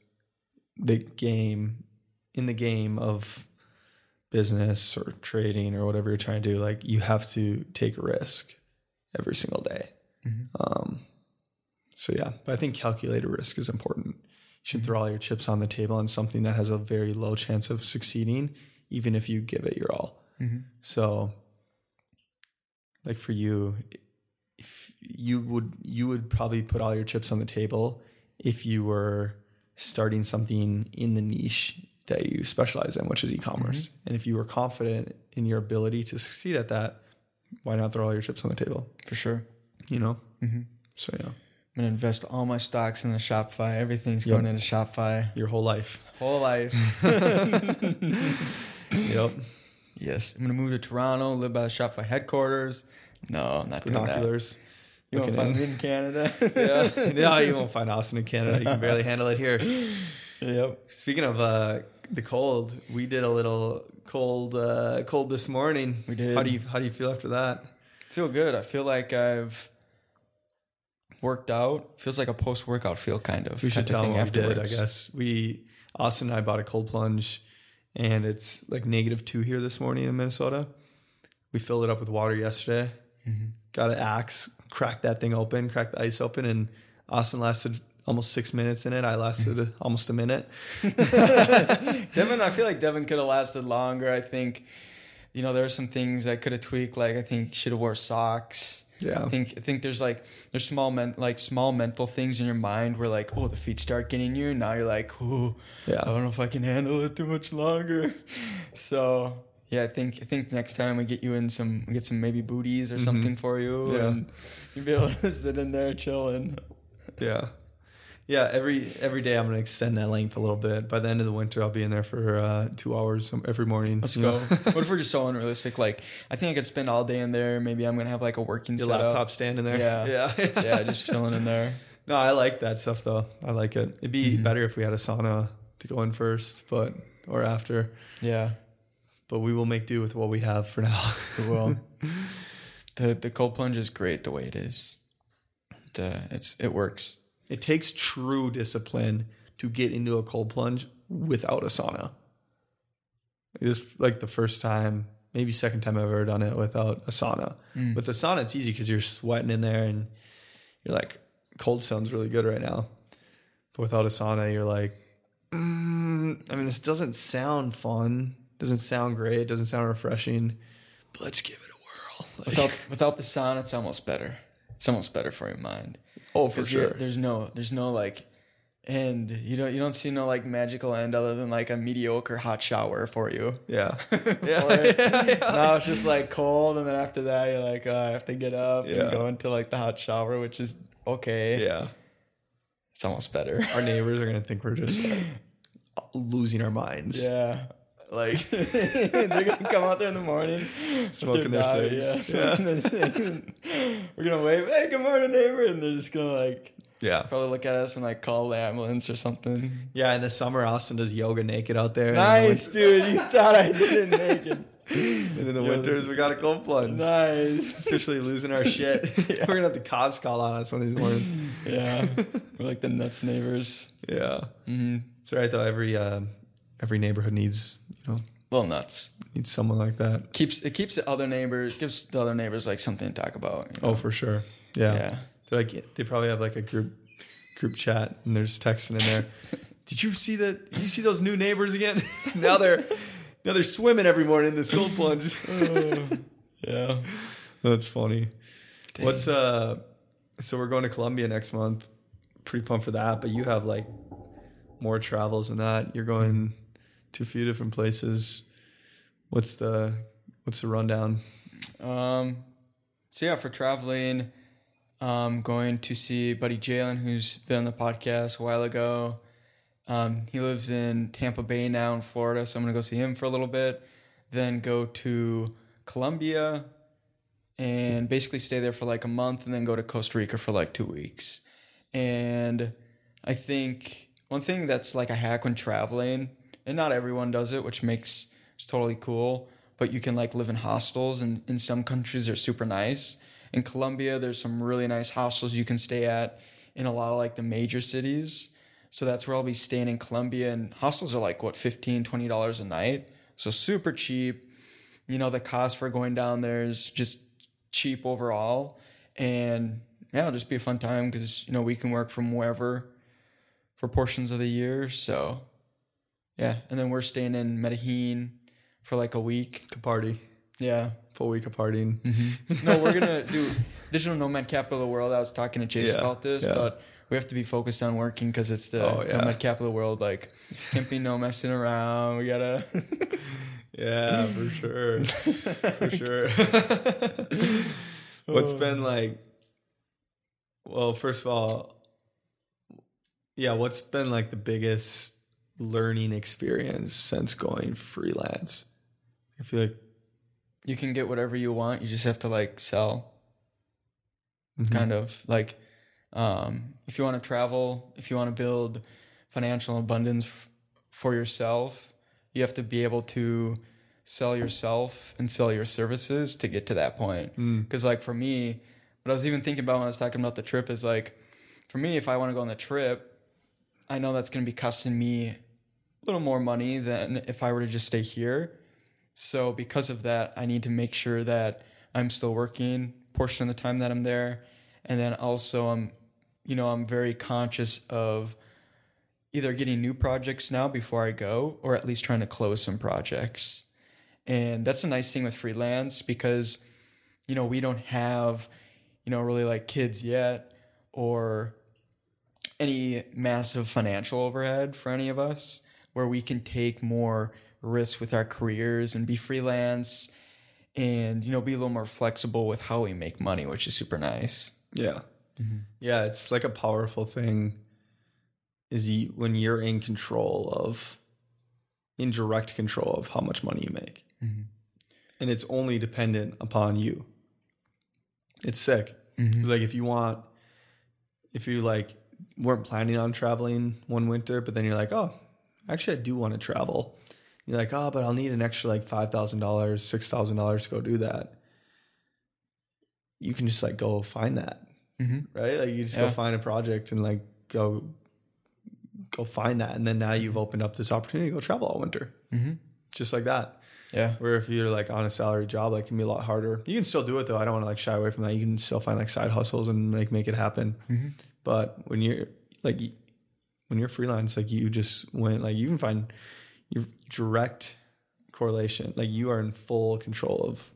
the game, in the game of business or trading or whatever you're trying to do, like you have to take a risk every single day. Mm-hmm. Um, so yeah, but I think calculated risk is important. You should mm-hmm. throw all your chips on the table on something that has a very low chance of succeeding, even if you give it your all. Mm-hmm. So, like for you, if you would you would probably put all your chips on the table if you were starting something in the niche that you specialize in, which is e-commerce. And if you were confident in your ability to succeed at that, why not throw all your chips on the table? For sure. You know. So yeah, I'm gonna invest all my stocks in the Shopify. Everything's Yep. going into Shopify. your whole life. Whole life. yep. yes. I'm gonna move to Toronto, live by the Shopify headquarters. No, I'm not doing that. Binoculars. You won't find in. me in Canada. yeah. no, you won't find Austin in Canada. You can barely handle it here. Yep. Speaking of uh, the cold, we did a little cold uh, cold this morning. We did. How do you how do you feel after that? Feel good. I feel like I've worked out. Feels like a post workout feel kind of. We should tell them thing what we did. I afterwards. guess we Austin and I bought a cold plunge, and it's like negative two here this morning in Minnesota. We filled it up with water yesterday. Mm-hmm. Got an axe, cracked that thing open, cracked the ice open, and Austin lasted almost six minutes in it. I lasted almost a minute. Devin, I feel like Devin could have lasted longer. I think, you know, there are some things I could have tweaked. Like I think should have wore socks. Yeah. I think I think there's like there's small men like small mental things in your mind where like oh the feet start getting you. Now you're like oh Yeah. I don't know if I can handle it too much longer. So yeah, I think I think next time we get you in some we get some maybe booties or something for you Mm-hmm. Yeah. and you'll be able to sit in there chilling. Yeah. Yeah, every every day I'm gonna extend that length a little bit. By the end of the winter, I'll be in there for uh, two hours every morning. Let's go. what if we're just so unrealistic? Like, I think I could spend all day in there. Maybe I'm gonna have like a working Your setup. laptop stand in there. Yeah. yeah, yeah, just chilling in there. No, I like that stuff though. I like it. It'd be Mm-hmm. better if we had a sauna to go in first, but or after. Yeah, But we will make do with what we have for now. we will. the the cold plunge is great the way it is. It, uh, it's it works. It takes true discipline to get into a cold plunge without a sauna. This is like the first time, maybe second time I've ever done it without a sauna. Mm. With the sauna, it's easy because you're sweating in there and you're like, cold sounds really good right now. But without a sauna, you're like, mm, I mean, this doesn't sound fun. Doesn't sound great. Doesn't sound refreshing. But let's give it a whirl. Like- Without without the sauna, it's almost better. It's almost better for your mind. oh, for sure. There's no there's no like end. You don't you don't see no like magical end other than like a mediocre hot shower for you. Yeah. it. yeah, yeah. Now it's just like cold, and then after that you're like, oh, I have to get up Yeah. and go into like the hot shower, which is okay. Yeah. It's almost better. Our neighbors are gonna think we're just like, losing our minds. Yeah. Like They're gonna come out there in the morning, Smoking their cigs. Yeah. We're gonna wave, hey, good morning, neighbor, and they're just gonna like Yeah. probably look at us and like call the ambulance or something. Yeah, in the summer Austin does yoga naked out there. Nice, dude. You thought I didn't make it. And in the Yo, winters we got a cold plunge. Nice. Officially losing our shit. We're gonna have the cops call on us one of these mornings. Yeah, we're like the nuts neighbors. Yeah. Mm-hmm. It's all right though, every uh, every neighborhood needs, you know, Little nuts. needs someone like that. Keeps it keeps the other neighbors gives the other neighbors like something to talk about. you know? Oh, for sure. Yeah. yeah. they're like they probably have like a group group chat and there's texting in there. Did you see that? Did you see those new neighbors again? now they're now they're swimming every morning in this cold plunge. yeah. That's funny. Dang. What's uh? So we're going to Colombia next month. Pretty pumped for that. But you have like more travels than that. You're going to a few different places. What's the what's the rundown? Um, so yeah, for traveling, I'm going to see Buddy Jalen, who's been on the podcast a while ago. Um, he lives in Tampa Bay now in Florida, so I'm gonna go see him for a little bit. Then go to Colombia and basically stay there for like a month, and then go to Costa Rica for like two weeks. And I think one thing that's like a hack when traveling, and not everyone does it, which makes it's totally cool. But you can like live in hostels, and in some countries they're super nice. In Colombia, there's some really nice hostels you can stay at in a lot of like the major cities. So that's where I'll be staying in Colombia, and hostels are like what 15 20 dollars a night, so super cheap. You know the cost for going down there is just cheap overall, and yeah, it'll just be a fun time because you know we can work from wherever for portions of the year. So yeah, and then we're staying in Medellin for like a week. To party, Yeah. full week of partying. Mm-hmm. No, we're gonna do digital nomad capital of the world. I was talking to Chase Yeah, about this, yeah. but we have to be focused on working because it's the Oh, yeah. nomad capital of the world. Like can't be no messing around. We gotta. Yeah, for sure. for sure. What's been like well, first of all, yeah, what's been like the biggest learning experience since going freelance? I feel like you can get whatever you want. You just have to like sell. Mm-hmm. kind of like um, if you want to travel if you want to build financial abundance f- for yourself you have to be able to sell yourself and sell your services to get to that point Mm. because like for me what i was even thinking about when i was talking about the trip is like for me if i want to go on the trip i know that's going to be costing me little more money than if i were to just stay here. So because of that i need to make sure that i'm still working portion of the time that i'm there. And then also i'm you know i'm very conscious of either getting new projects now before i go or at least trying to close some projects. And that's a nice thing with freelance because you know we don't have you know really like kids yet or any massive financial overhead for any of us where we can take more risks with our careers and be freelance and you know be a little more flexible with how we make money which is super nice Yeah. Mm-hmm. Yeah, it's like a powerful thing is you, when you're in control of in direct control of how much money you make. Mm-hmm. And it's only dependent upon you. It's sick. Mm-hmm. It's like if you want if you like weren't planning on traveling one winter, but then you're like, "Oh, actually I do want to travel." You're like, "Oh, but I'll need an extra like $5,000, $6,000 to go do that." You can just like go find that right? Like you just go find a project and like go go find that, and then now you've opened up this opportunity to go travel all winter, mm-hmm. just like that. yeah Where if you're like on a salary job, like it can be a lot harder. You can still do it though. I don't want to like shy away from that. You can still find like side hustles and like make it happen. Mhm. But when you're like when you're freelance, like you just went like you can find your direct correlation. Like you are in full control of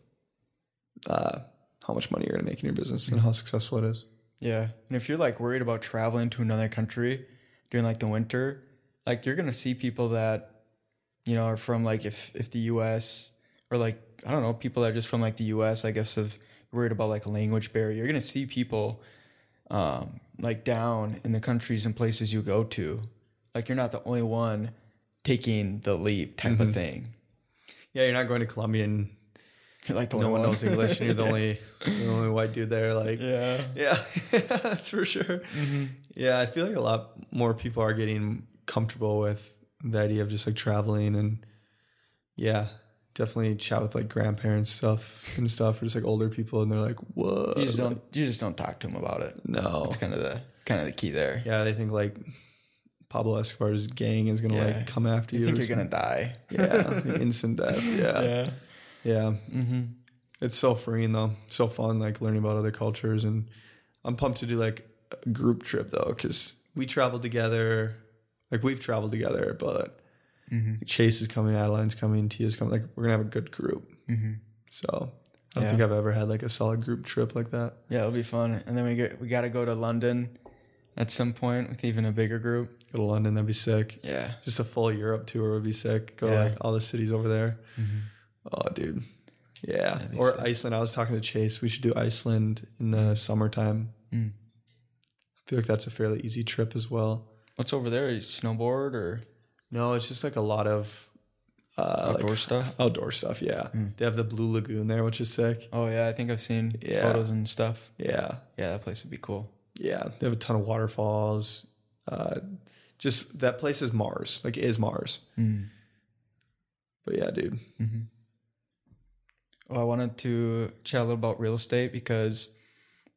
uh, how much money you're to make in your business and how successful it is. Yeah. And if you're like worried about traveling to another country during like the winter, like you're gonna see people that, you know, are from like if if the US or like I don't know, people that are just from like the US, I guess have worried about like a language barrier. You're gonna see people um like down in the countries and places you go to. Like you're not the only one taking the leap type of thing. Yeah, you're not going to Colombia and You're like the no only one knows English and you're the only the only white dude there. Like, Yeah. yeah, that's for sure. Yeah, I feel like a lot more people are getting comfortable with the idea of just like traveling and yeah, definitely chat with like grandparents stuff and stuff, or just like older people, and they're like, "What?" You just don't you just don't talk to them about it. no. it's kind of the kind of the key there. Yeah, they think like Pablo Escobar's gang is gonna Yeah. like come after You you. think you're gonna die. yeah, instant death. Yeah, yeah. Mm-hmm. It's so freeing though, so fun. Like learning about other cultures, and I'm pumped to do like a group trip though, because we traveled together. Like we've traveled together, but Mm-hmm. Chase is coming, Adeline's coming, Tia's coming. Like we're gonna have a good group. Mm-hmm. So I don't Yeah. think I've ever had like a solid group trip like that. Yeah, it'll be fun. And then we get we got to go to London at some point with even a bigger group. Go to London, that'd be sick. Yeah. Just a full Europe tour would be sick. Go Yeah. like all the cities over there. Mm-hmm. Oh, dude. Yeah. Or sick. Iceland. I was talking to Chase. We should do Iceland in the summertime. Mm. I feel like that's a fairly easy trip as well. What's over there? Snowboard or No, it's just like a lot of uh, outdoor like stuff? outdoor stuff. Yeah. Mm. They have the Blue Lagoon there, which is sick. Oh yeah, I think I've seen Yeah. photos and stuff. Yeah. Yeah, that place would be cool. Yeah. They have a ton of waterfalls. Uh, just that place is Mars. Like, is Mars. Mm. But yeah, dude. Mm-hmm. Well, I wanted to chat a little about real estate because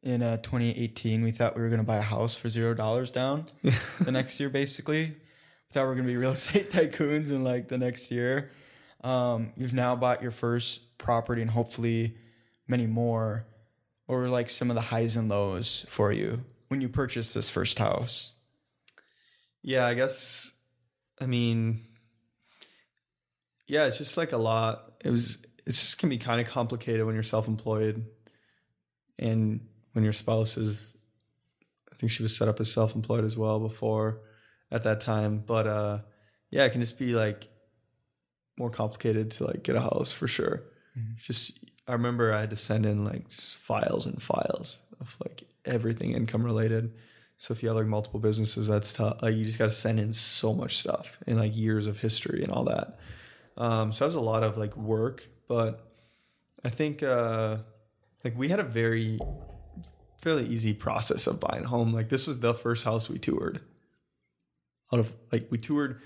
in uh, 2018 we thought we were going to buy a house for zero dollars down. the next year, basically, thought we were going to be real estate tycoons in like the next year. Um, you've now bought your first property and hopefully many more. Were like some of the highs and lows for you when you purchased this first house? Yeah, I guess. I mean, yeah, it's just like a lot. It was. It's just can be kind of complicated when you're self-employed, and when your spouse is. I think she was set up as self-employed as well before, at that time. But uh, yeah, it can just be like more complicated to like get a house for sure. Mhm. Just I remember I had to send in like just files and files of like everything income related. So if you have like multiple businesses, that's tough. Like you just got to send in so much stuff and like years of history and all that. Um, so that was a lot of like work, but I think uh, like we had a very fairly easy process of buying a home. Like this was the first house we toured. Out of like we toured.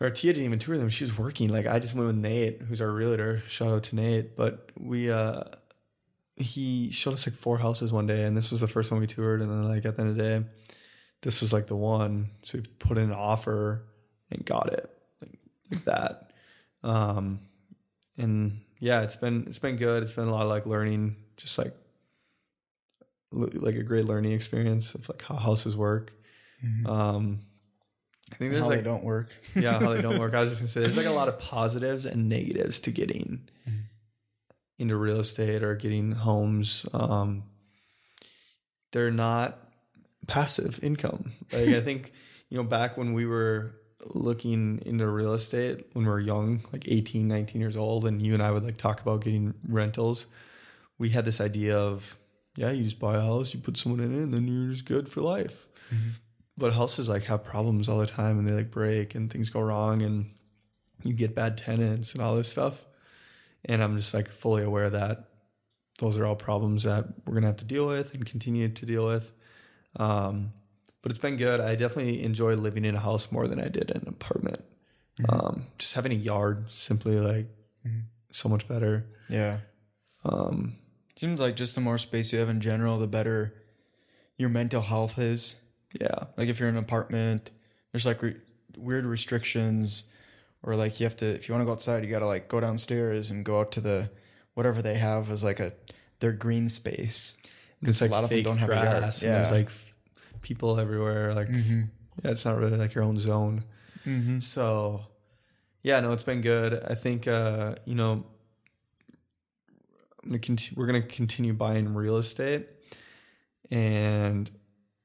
Or Tia didn't even tour them. She was working. Like I just went with Nate, who's our realtor. Shout out to Nate. But we uh he showed us like four houses one day, and this was the first one we toured. And then like at the end of the day, this was like the one. So we put in an offer and got it like, like that. Um, and yeah, it's been it's been good. It's been a lot of like learning, just like like a great learning experience of like how houses work. Um, I think there's how like they don't work. yeah, how they don't work. I was just gonna say there's like a lot of positives and negatives to getting Mhm. into real estate or getting homes. Um, they're not passive income. Like I think you know back when we were looking into real estate when we were young, like 18, 19 years old, and you and I would like talk about getting rentals. We had this idea of yeah, you just buy a house, you put someone in it, and then you're just good for life but houses like have problems all the time and they like break and things go wrong and you get bad tenants and all this stuff and i'm just like fully aware that those are all problems that we're gonna have to deal with and continue to deal with um, but it's been good i definitely enjoy living in a house more than i did in an apartment um, just having a yard simply like Mhm. so much better Yeah. um, Seems like just the more space you have in general, the better your mental health is. Yeah Like if you're in an apartment, there's like re- weird restrictions, or like you have to if you want to go outside, you got to like go downstairs and go out to the whatever they have as like a their green space. it's like a lot of them don't have a yard. grass and there's Yeah. like people everywhere like Mm-hmm. yeah it's not really like your own zone Mm-hmm. So, yeah, no, it's been good. I think, uh, you know, I'm gonna conti- we're going to continue buying real estate. And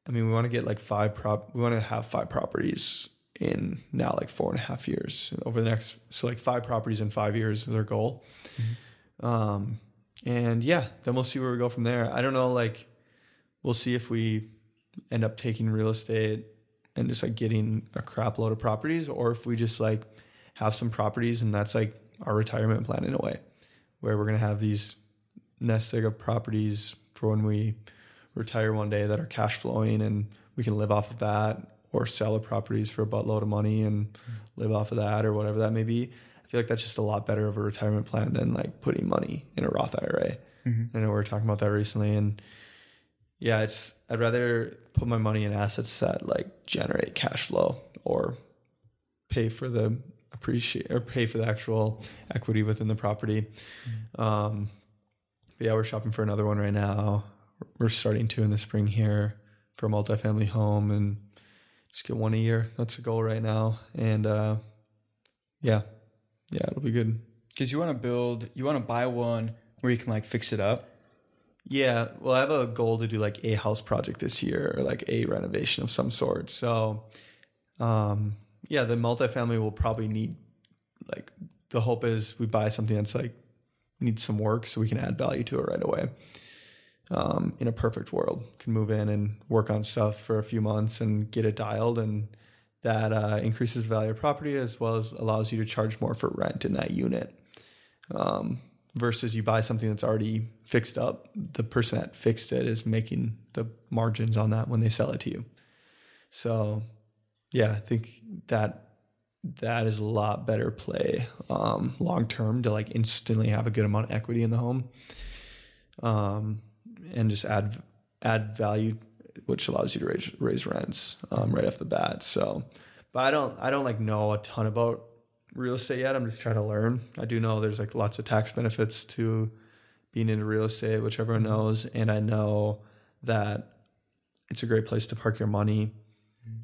I mean, we want to get like five prop, we want to have five properties in now like four and a half years over the next, so like five properties in five years is our goal. Um, and yeah, then we'll see where we go from there. I don't know, like, we'll see if we end up taking real estate and just like getting a crap load of properties or if we just like have some properties and that's like our retirement plan in a way where we're going to have these nest egg of properties for when we retire one day that are cash flowing and we can live off of that or sell the properties for a buttload of money and live off of that or whatever that may be. I feel like that's just a lot better of a retirement plan than like putting money in a Roth IRA. Mhm. I know we were talking about that recently and yeah, it's I'd rather put my money in assets that like generate cash flow or pay for the appreciate or pay for the actual equity within the property. Um, but yeah, we're shopping for another one right now. We're starting to in the spring here for a multifamily home and just get one a year. That's the goal right now. And uh, yeah, yeah, it'll be good. Because you want to build, you want to buy one where you can like fix it up. Yeah, well, I have a goal to do like a house project this year or like a renovation of some sort. So, um, yeah, the multifamily will probably need like the hope is we buy something that's like needs some work so we can add value to it right away. Um, in a perfect world, can move in and work on stuff for a few months and get it dialed, and that uh, increases the value of property as well as allows you to charge more for rent in that unit. Um, versus you buy something that's already fixed up, the person that fixed it is making the margins on that when they sell it to you. So, yeah, I think that that is a lot better play um, long term to like instantly have a good amount of equity in the home, um, and just add add value, which allows you to raise raise rents um, right off the bat. So, but I don't I don't like know a ton about real estate yet. I'm just trying to learn. I do know there's like lots of tax benefits to being into real estate, which everyone knows, and I know that it's a great place to park your money,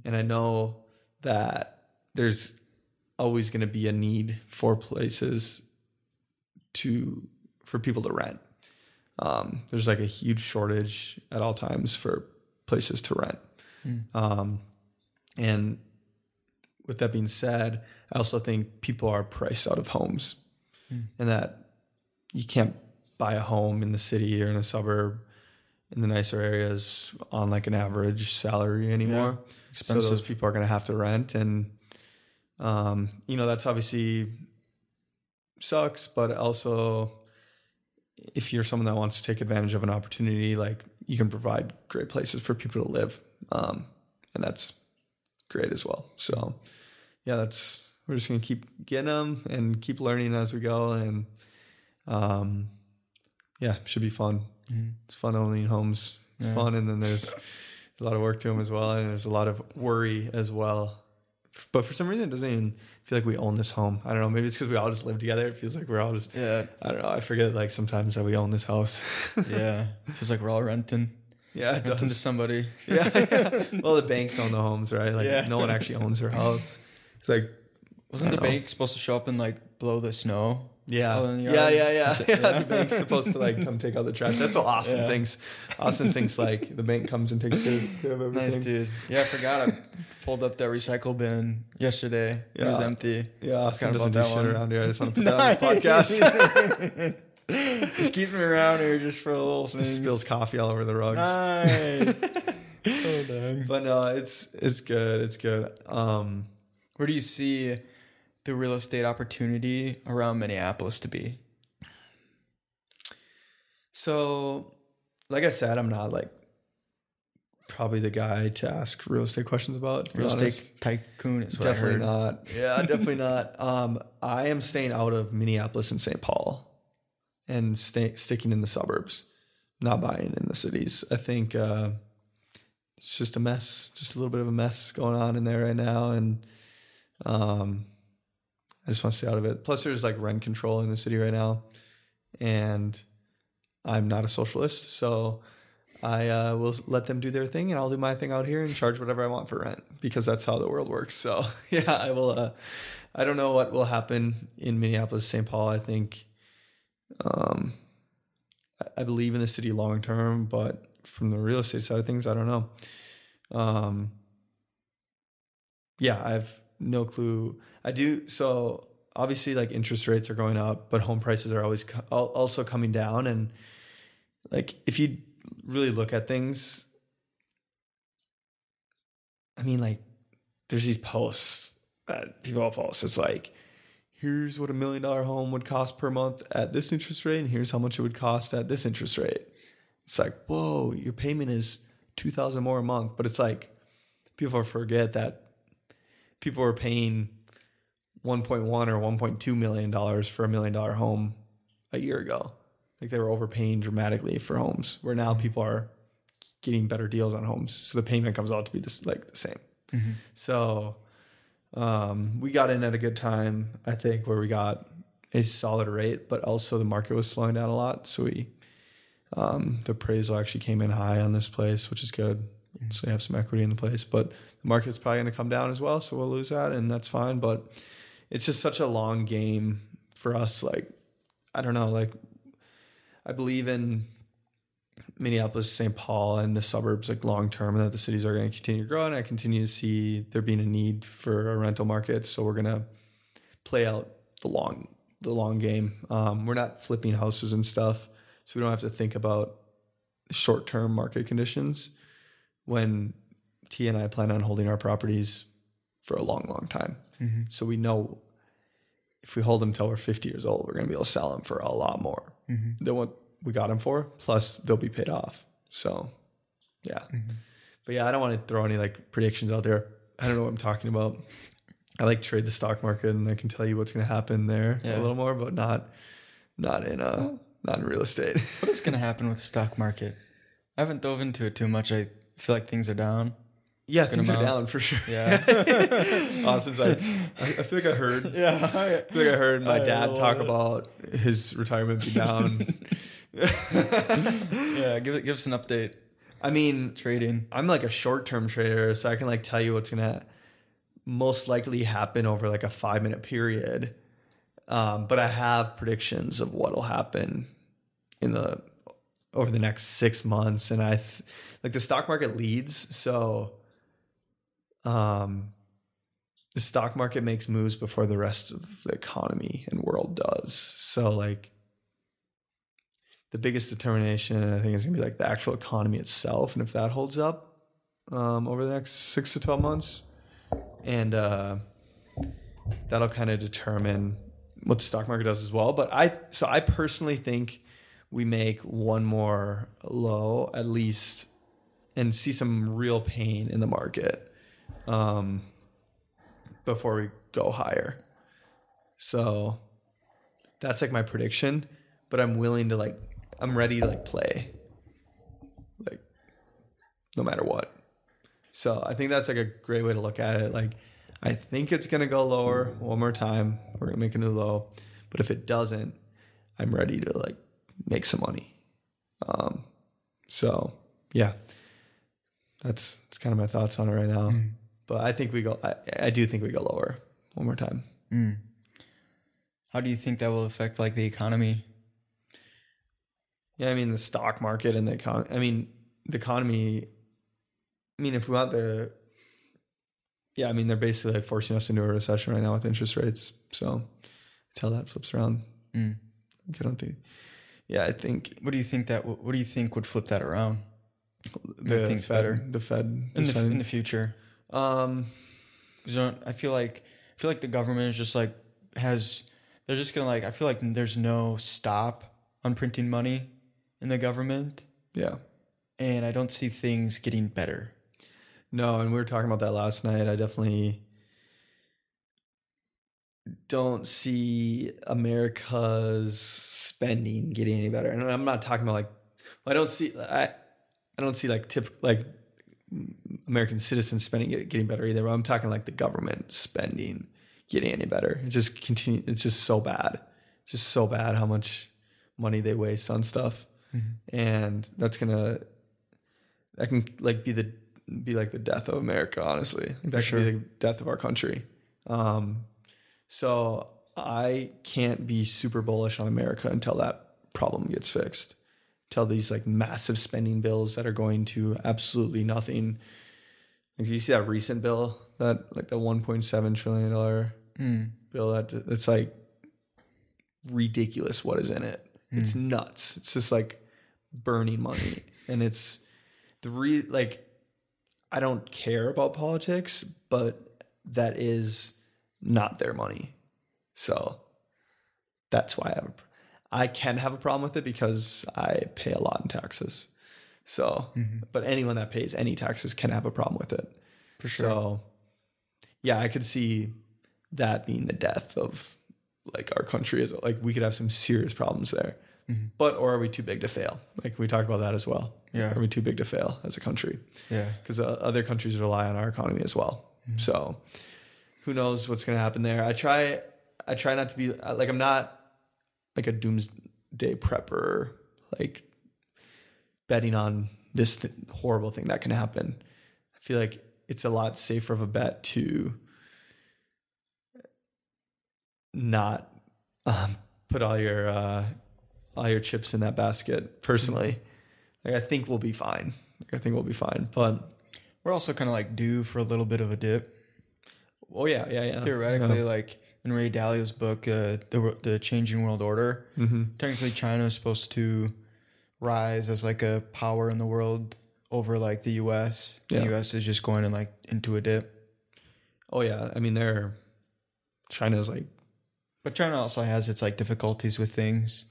and I know that there's always going to be a need for places to for people to rent. Um, there's like a huge shortage at all times for places to rent. Um, and with that being said, I also think people are priced out of homes and that you can't buy a home in the city or in a suburb in the nicer areas on like an average salary anymore. So those people are going to have to rent and um, you know that's obviously sucks, but also if you're someone that wants to take advantage of an opportunity, like you can provide great places for people to live, um, and that's great as well. So, yeah, that's we're just gonna keep getting them and keep learning as we go, and um, yeah, should be fun. It's fun owning homes. It's Yeah. fun, and then there's a lot of work to them as well, and there's a lot of worry as well. But for some reason, it doesn't even feel like we own this home. I don't know. Maybe it's because we all just live together. It feels like we're all just. Yeah, I don't know. I forget like sometimes that we own this house. yeah. Feels like we're all renting, yeah, it renting to somebody. yeah, yeah. Well, the banks own the homes, right? Like Yeah. no one actually owns their house. It's like Wasn't the know. bank supposed to show up and like blow the snow? Yeah, Oh, yeah, yeah, yeah, Yeah. yeah. The bank's supposed to like come take out the trash. That's what Austin Yeah. thinks. Austin thinks like the bank comes and takes care of everything. Nice dude. Yeah, I forgot. I pulled up that recycle bin yesterday. It was empty. Yeah, Austin doesn't do shit one. around here. I just want to put that on this podcast. just keep me around here just for a little thing. Spills coffee all over the rugs. Nice. oh dang. But no, it's it's good. It's good. Um, Where do you see the real estate opportunity around Minneapolis to be? so like I said, I'm not like probably the guy to ask real estate questions about. Real estate tycoon is Definitely not. Yeah, definitely not. Um, I am staying out of Minneapolis and St. Paul, and stay, sticking in the suburbs, not buying in the cities. I think uh, it's just a mess, just a little bit of a mess going on in there right now, and um, I just want to stay out of it. Plus, there's like rent control in the city right now, and I'm not a socialist, so I uh, will let them do their thing, and I'll do my thing out here and charge whatever I want for rent because that's how the world works. So yeah, I will. Uh, I don't know what will happen in Minneapolis, St. Paul. I think, um, I- believe in the city long term, but from the real estate side of things, I don't know. Um, yeah, I have no clue. I do so. Obviously, like interest rates are going up, but home prices are always co- also coming down. And like, if you really look at things, I mean, like, there's these posts that people post. It's like, here's what a million dollar home would cost per month at this interest rate, and here's how much it would cost at this interest rate. It's like, whoa, your payment is two thousand more a month, but it's like people forget that people were paying one point one or one point two million dollars for a million dollar home a year ago. Like they were overpaying dramatically for homes, where now people are getting better deals on homes, so the payment comes out to be just like the same. So um, we got in at a good time, I think, where we got a solid rate, but also the market was slowing down a lot. So we Um, the appraisal actually came in high on this place, which is good. So you have some equity in the place, but the market's probably going to come down as well. So we'll lose that, and that's fine. But it's just such a long game for us. Like, I don't know. Like, I believe in Minneapolis, St. Paul, and the suburbs like long term, and that the cities are going to continue to grow. And I continue to see there being a need for a rental market. So we're going to play out the long the long game. Um, we're not flipping houses and stuff, so we don't have to think about short term market conditions when T and I plan on holding our properties for a long, long time. Mm-hmm. So we know if we hold them till we're 50 years old, we're going to be able to sell them for a lot more Mm-hmm. than what we got them for. Plus, they'll be paid off. So, yeah. Mm-hmm. But yeah, I don't want to throw any like predictions out there. I don't know what I'm talking about. I like trade the stock market, and I can tell you what's going to happen there Yeah. a little more, but not not in uh not in real estate. What is going to happen with the stock market? I haven't dove into it too much. I feel like things are down. Yeah, things are amount. down for sure. Yeah. Austin's like, I, I feel like I heard. Yeah. I feel like I heard my I dad talk it. about his retirement be down. yeah. Give it. Give us an update. I mean, Trading. I'm like a short term trader, so I can like tell you what's gonna most likely happen over like a five minute period. Um, but I have predictions of what'll happen in the over the next six months, and I th- like the stock market leads, so um, the stock market makes moves before the rest of the economy and world does. So like the biggest determination I think is gonna be like the actual economy itself, and if that holds up um, over the next six to twelve months, and uh, that'll kind of determine what the stock market does as well. But I so I personally think we make one more low at least, and see some real pain in the market um, before we go higher. So that's like my prediction, but I'm willing to like I'm ready to like play like no matter what. So I think that's like a great way to look at it. Like I think it's gonna go lower one more time. We're gonna make a new low. But if it doesn't, I'm ready to like make some money. Um so yeah. That's that's kind of my thoughts on it right now. Mm. But I think we go I, I do think we go lower one more time. Mm. How do you think that will affect like the economy? Yeah, I mean the stock market and the economy. I mean the economy. I mean, if we want the, yeah, I mean they're basically like forcing us into a recession right now with interest rates. So until that flips around, Mm. I don't think. Yeah, I think What do you think that? What do you think would flip that around the things better. the Fed, in the, in the future? um, 'Cause, you know, I feel like I feel like the government is just like has they're just gonna like I feel like there's no stop on printing money in the government, yeah, and I don't see things getting better. no, and we were talking about that last night. I definitely don't see America's spending getting any better. And I'm not talking about like I don't see I I don't see like tip like American citizens spending get- getting better either. But I'm talking like the government spending getting any better. It just continue. It's just so bad. It's just so bad how much money they waste on stuff, and that's gonna that can like be the be like the death of America. Honestly, that should be sure. the death of our country. Um, so I can't be super bullish on America until that problem gets fixed. Until these like massive spending bills that are going to absolutely nothing. Like, you see that recent bill that like the 1.7 trillion dollar Mm. bill that it's like ridiculous what is in it. It's nuts. It's just like burning money and it's the re like I don't care about politics, but that is not their money. So that's why I have a, I can have a problem with it because I pay a lot in taxes. So, mm-hmm. but anyone that pays any taxes can have a problem with it. For sure. So, yeah, I could see that being the death of like our country as like we could have some serious problems there. Mm-hmm. But or are we too big to fail? Like we talked about that as well. Yeah. Are we too big to fail as a country? Yeah. Because uh, other countries rely on our economy as well. Mm-hmm. So who knows what's going to happen there? I try. I try not to be like I'm not like a doomsday prepper. Like betting on this th- horrible thing that can happen. I feel like it's a lot safer of a bet to not um, put all your uh, all your chips in that basket. Personally, like I think we'll be fine. Like, I think we'll be fine. But We're also kind of like due for a little bit of a dip. Oh yeah, yeah, yeah. Theoretically, like in Ray Dalio's book, uh, the the Changing World Order, hmm technically China is supposed to rise as like a power in the world over like the U.S. Yeah. The U.S. is just going in like into a dip. Oh yeah. I mean, they're China's like But China also has its like difficulties with things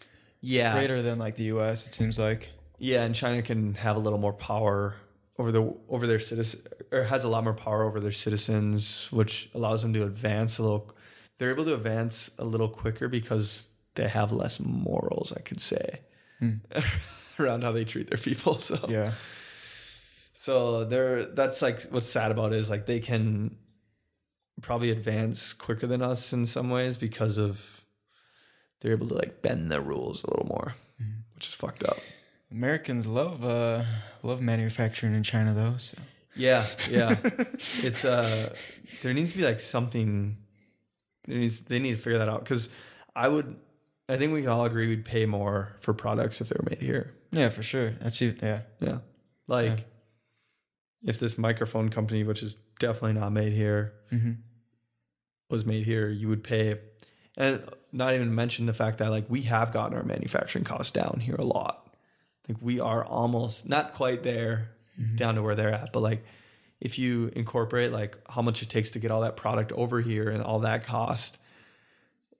yeah, greater than like the U.S. It seems like. Yeah, and China can have a little more power over the over their citizens, or has a lot more power over their citizens, which allows them to advance a little. They're able to advance a little quicker because they have less morals, I could say, Hmm. around how they treat their people. So Yeah. so they're that's like what's sad about it is like they can probably advance quicker than us in some ways because of they're able to like bend the rules a little more, which is fucked up. Americans love uh love manufacturing in China though. So. Yeah, yeah. it's uh there needs to be like something there needs, they need to figure that out because I would I think we can all agree we'd pay more for products if they were made here. Yeah, for sure. That's you. Yeah. Yeah. Like Yeah. if this microphone company, which is definitely not made here, Mm-hmm. was made here, you would pay and not even mention the fact that like we have gotten our manufacturing costs down here a lot. Like we are almost not quite there down to where they're at, but like if you incorporate like how much it takes to get all that product over here and all that cost,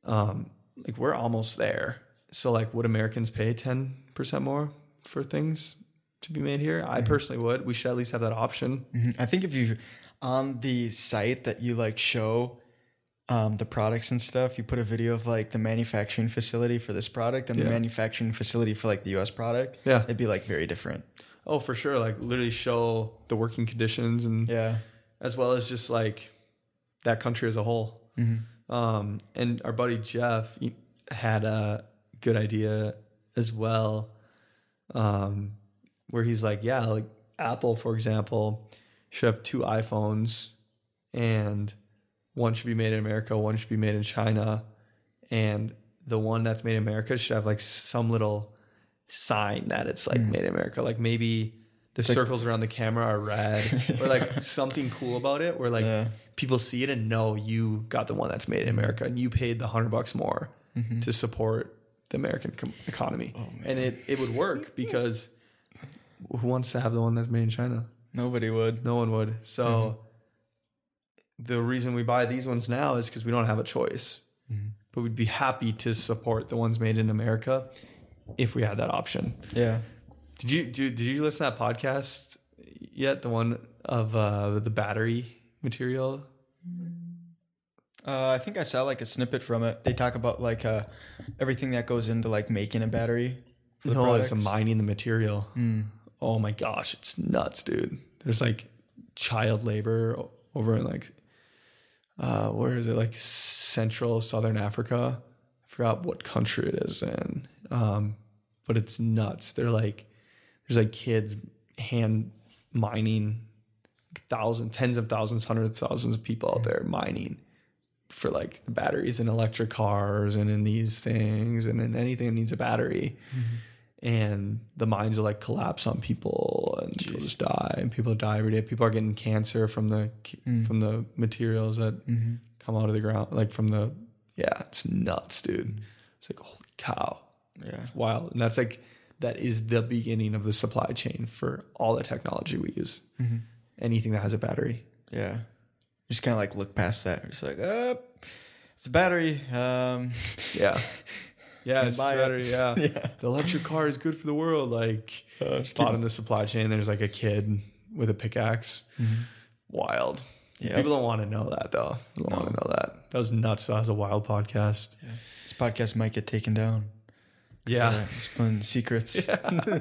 um, like we're almost there. So like would Americans pay ten percent more for things to be made here? I personally would. We should at least have that option. Mhm. I think if you on the site that you like show um, the products and stuff, you put a video of like the manufacturing facility for this product and Yeah. the manufacturing facility for like the U.S. product. Yeah. it'd be like very different. Oh, for sure. Like literally show the working conditions and Yeah. as well as just like that country as a whole. Mm-hmm. Um, and our buddy Jeff had a good idea as well, um, where he's like, yeah, like Apple, for example, should have two iPhones, and one should be made in America, one should be made in China, and the one that's made in America should have like some little sign that it's like mm. made in America, like maybe. The like- circles around the camera are red, or like something cool about it, where like Yeah. people see it and know you got the one that's made in mm-hmm. America and you paid the hundred bucks more mm-hmm. to support the American com- economy. Oh, and it, it would work because who wants to have the one that's made in China? Nobody would. No one would. So mm-hmm. The reason we buy these ones now is because we don't have a choice. But we'd be happy to support the ones made in America if we had that option. Yeah. Did you do, did you listen to that podcast yet? The one of uh, the battery material? Uh, I think I saw like a snippet from it. They talk about like uh, everything that goes into like making a battery. No, it's the mining the material. Oh my gosh, it's nuts, dude. There's like child labor over in like uh where is it? Like central southern Africa. I forgot what country it is in. Um, but it's nuts. They're like there's like kids hand mining thousands, tens of thousands, hundreds of thousands of people out there mining for like the batteries in electric cars and in these things and in anything that needs a battery. And the mines will like collapse on people and people just die and people die every day. People are getting cancer from the from the materials that come out of the ground, like from the yeah, it's nuts, dude. It's like holy cow. Yeah. It's wild. And that's like that is the beginning of the supply chain for all the technology we use. Anything that has a battery. Yeah. Just kind of like look past that. it's like, uh, it's a battery. Um, Yeah. Yeah, it's buy it. Yeah. Yeah. The electric car is good for the world. Like, Uh, just bottom of the supply chain, there's like a kid with a pickaxe. Wild. Yeah. People don't want to know that, though. They don't want to know that. That was nuts. That was a wild podcast. this podcast might get taken down. Yeah. Explain secrets. what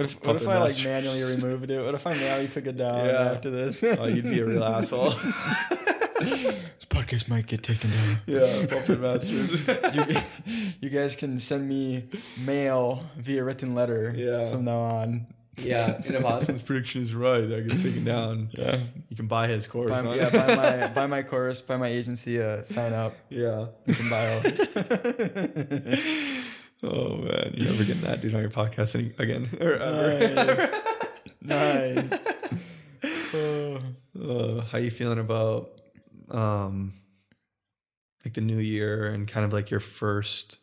if, what if I like manually removed it? What if I manually took it down Yeah. after this? oh, you'd be a real asshole. Podcast might get taken down. yeah. Puppet masters. you, you guys can send me mail via written letter Yeah. from now on. Yeah, and if Austin's prediction is right, that gets taken down. Yeah. You can buy his course. Buy, huh? yeah, buy my buy my course, buy my agency, uh, sign up. yeah. you can buy. All. Oh man, you're never getting that dude on your podcast any, again or ever. nice. Oh. Uh, how you feeling about um like the new year and kind of like your first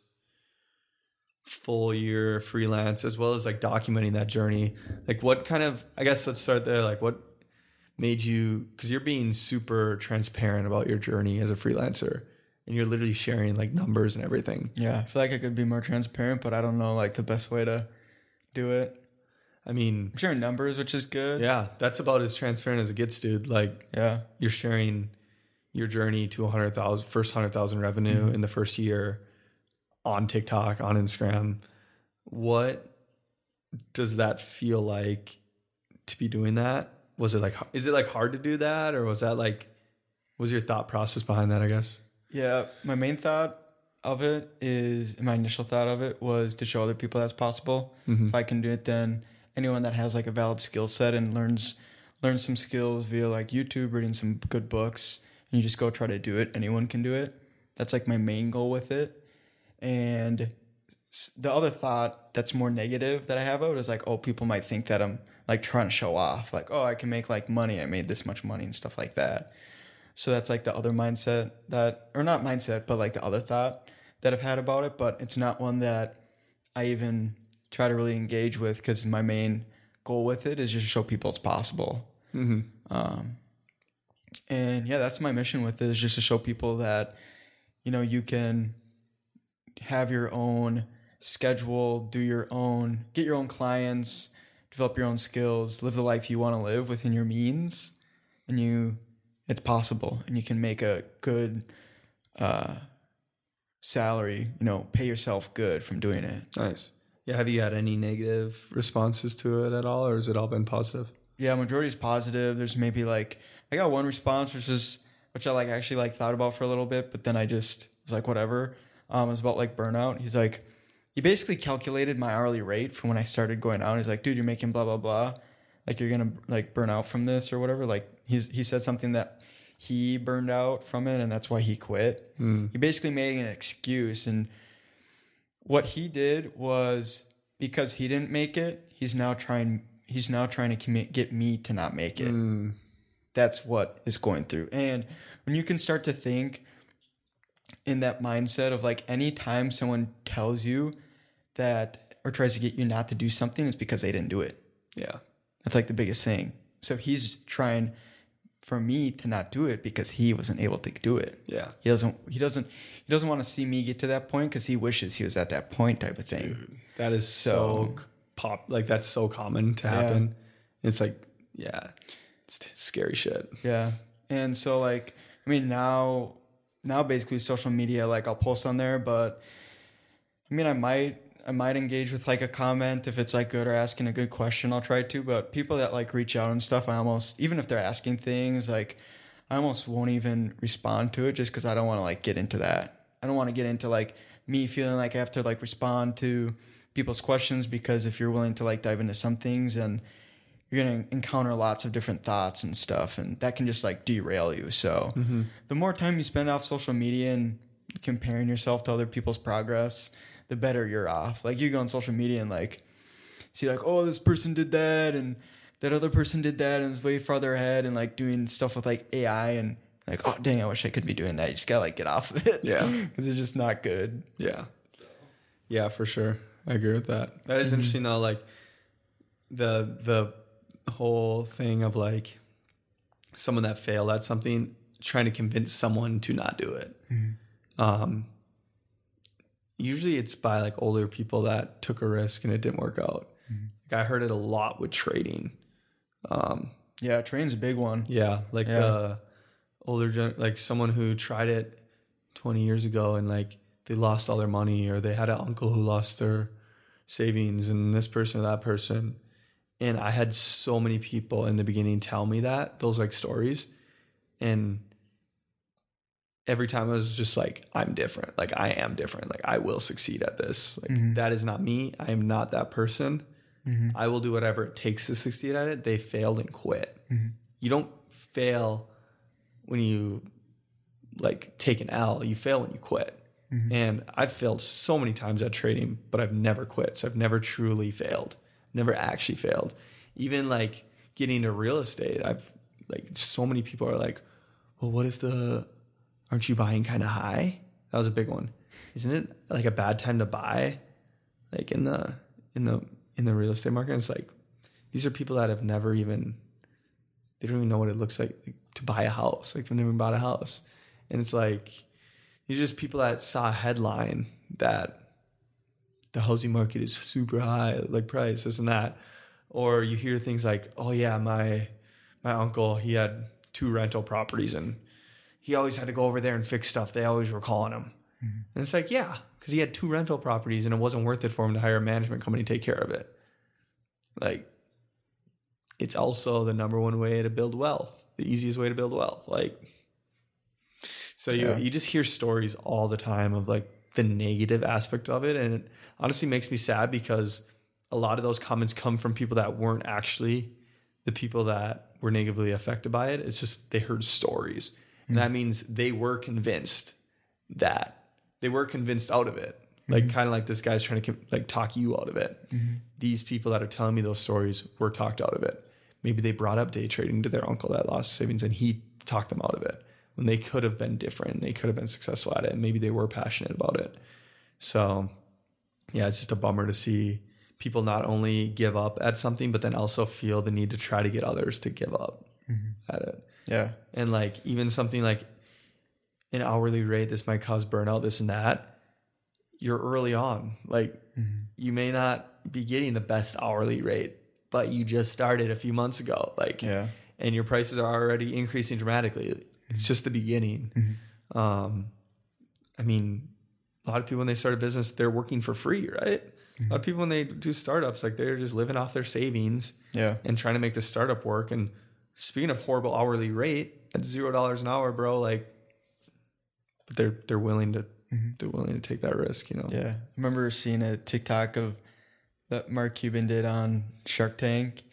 full year freelance as well as like documenting that journey like what kind of i guess let's start there like what made you because you're being super transparent about your journey as a freelancer and you're literally sharing like numbers and everything Yeah, I feel like I could be more transparent, but I don't know like the best way to do it. i mean I'm sharing numbers, which is good. yeah that's about as transparent as it gets dude like Yeah. you're sharing your journey to 100,000 first 100,000 revenue in the first year on TikTok, on Instagram. What does that feel like to be doing that? Was it like is it like hard to do that or was that like was your thought process behind that, I guess? Yeah, my main thought of it is my initial thought of it was to show other people that's possible. Mhm. If I can do it, then anyone that has like a valid skill set and learns learns some skills via like YouTube, reading some good books, you just go try to do it. Anyone can do it. That's like my main goal with it. And the other thought that's more negative that I have of is like, oh, people might think that I'm like trying to show off, like, oh, I can make like money. I made this much money and stuff like that. So that's like the other mindset that, or not mindset, but like the other thought that I've had about it. But it's not one that I even try to really engage with because my main goal with it is just to show people it's possible. Mm-hmm. Um, and yeah, that's my mission with it is just to show people that, you know, you can have your own schedule, do your own, get your own clients, develop your own skills, live the life you want to live within your means, and you, it's possible, and you can make a good uh, salary. You know, pay yourself good from doing it. Nice. Yeah, have you had any negative responses to it at all or has it all been positive? Yeah, majority is positive. There's maybe like I got one response which is which I like actually like thought about for a little bit, but then I just was like whatever. Um, it was about like burnout. He's like, he basically calculated my hourly rate from when I started going out. He's like, dude, you're making blah blah blah, like you're gonna like burn out from this or whatever. Like he's he said something that he burned out from it and that's why he quit. Mm. He basically made an excuse and what he did was because he didn't make it, he's now trying he's now trying to commit, get me to not make it. Mm. That's what is going through. And when you can start to think in that mindset of like anytime someone tells you that or tries to get you not to do something, it's because they didn't do it. Yeah. That's like the biggest thing. So he's trying for me to not do it because he wasn't able to do it. Yeah. He doesn't he doesn't he doesn't want to see me get to that point because he wishes he was at that point type of thing. That is so, So- pop like that's so common to Yeah. happen. It's like yeah, it's scary shit. Yeah. And so like I mean now now basically social media like I'll post on there but I mean I might I might engage with like a comment if it's like good or asking a good question I'll try to but people that like reach out and stuff I almost even if they're asking things like I almost won't even respond to it just cuz I don't want to like get into that. I don't want to get into like me feeling like I have to like respond to people's questions because if you're willing to like dive into some things and you're going to encounter lots of different thoughts and stuff and that can just like derail you so mm-hmm. the more time you spend off social media and comparing yourself to other people's progress the better you're off like you go on social media and like see like oh this person did that and that other person did that and is way farther ahead and like doing stuff with like ai and like oh dang i wish i could be doing that you just gotta like get off of it Yeah. because it's just not good Yeah. Yeah, for sure. I agree with that. That is mm-hmm. interesting though, like the the whole thing of like someone that failed at something trying to convince someone to not do it. Um usually it's by like older people that took a risk and it didn't work out. Like I heard it a lot with trading. Um yeah train's a big one yeah, like Yeah. uh older gen- like someone who tried it 20 years ago and like they lost all their money or they had an uncle who lost their savings and this person or that person. And I had so many people in the beginning tell me that, those like stories. And every time I was just like, I'm different. Like I am different. Like I will succeed at this. Like Mhm. that is not me. I am not that person. Mm-hmm. I will do whatever it takes to succeed at it. They failed and quit. Mm-hmm. You don't fail when you like take an L. You fail when you quit. Mm-hmm. And I've failed so many times at trading, but I've never quit. So I've never truly failed. Never actually failed. Even like getting into real estate, I've like so many people are like, "Well, what if the aren't you buying kind of high?" That was a big one. Isn't it like a bad time to buy? Like in the in the in the real estate market, it's like these are people that have never even they don't even know what it looks like to buy a house. Like they've never bought a house, and it's like these are just people that saw a headline that the housing market is super high, like price, this and that, or you hear things like, "Oh yeah, my my uncle he had two rental properties and he always had to go over there and fix stuff. They always were calling him." Mm-hmm. And it's like, yeah, because he had two rental properties and it wasn't worth it for him to hire a management company to take care of it. Like, it's also the number one way to build wealth, the easiest way to build wealth. Like, so you Yeah. you just hear stories all the time of like the negative aspect of it, and it honestly makes me sad because a lot of those comments come from people that weren't actually the people that were negatively affected by it. It's just they heard stories, and that hmm. means they were convinced that they were convinced out of it. Hmm. Like kind of like this guy's trying to like talk you out of it. Hmm. These people that are telling me those stories were talked out of it. Maybe they brought up day trading to their uncle that lost savings and he talked them out of it when they could have been different. They could have been successful at it. And maybe they were passionate about it. So yeah, it's just a bummer to see people not only give up at something, but then also feel the need to try to get others to give up mm-hmm. at it Yeah. and like even something like an hourly rate this might cause burnout this and that you're early on like mm-hmm. you may not be getting the best hourly rate but you just started a few months ago like Yeah. and your prices are already increasing dramatically it's just the beginning mm-hmm. um i mean a lot of people when they start a business they're working for free right a lot of mm-hmm. people when they do startups like they're just living off their savings Yeah. and trying to make the startup work. And speaking of horrible hourly rate at zero dollars an hour, bro, like but they're they're willing to mm-hmm. they're willing to take that risk, you know. Yeah. I remember seeing a TikTok of that Mark Cuban did on Shark Tank.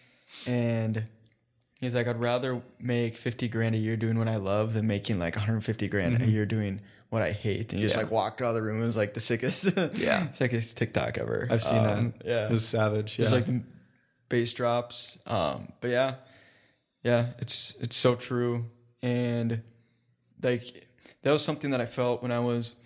And he's like, I'd rather make 50 grand a year doing what I love than making like 150 grand a year doing what I hate. And he just like walked out of the room. It was like the sickest, Yeah. sickest TikTok ever. I've seen Um, that. Yeah. It was savage. Yeah. Just like the bass drops. Um, but yeah, yeah, it's it's so true. And like that was something that I felt when I was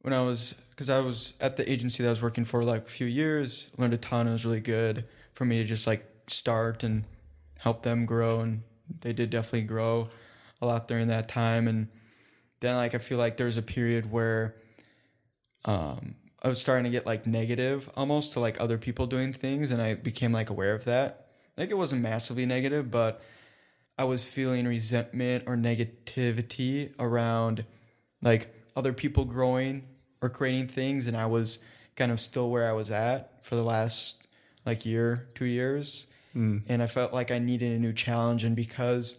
when I was because I was at the agency that I was working for like a few years, learned a ton. It was really good for me to just like start and help them grow, and they did definitely grow a lot during that time. And then like I feel like there was a period where um, I was starting to get like negative almost to like other people doing things, and I became like aware of that. Like it wasn't massively negative, but I was feeling resentment or negativity around like other people growing or creating things, and I was kind of still where I was at for the last like year, two years, and I felt like I needed a new challenge, and because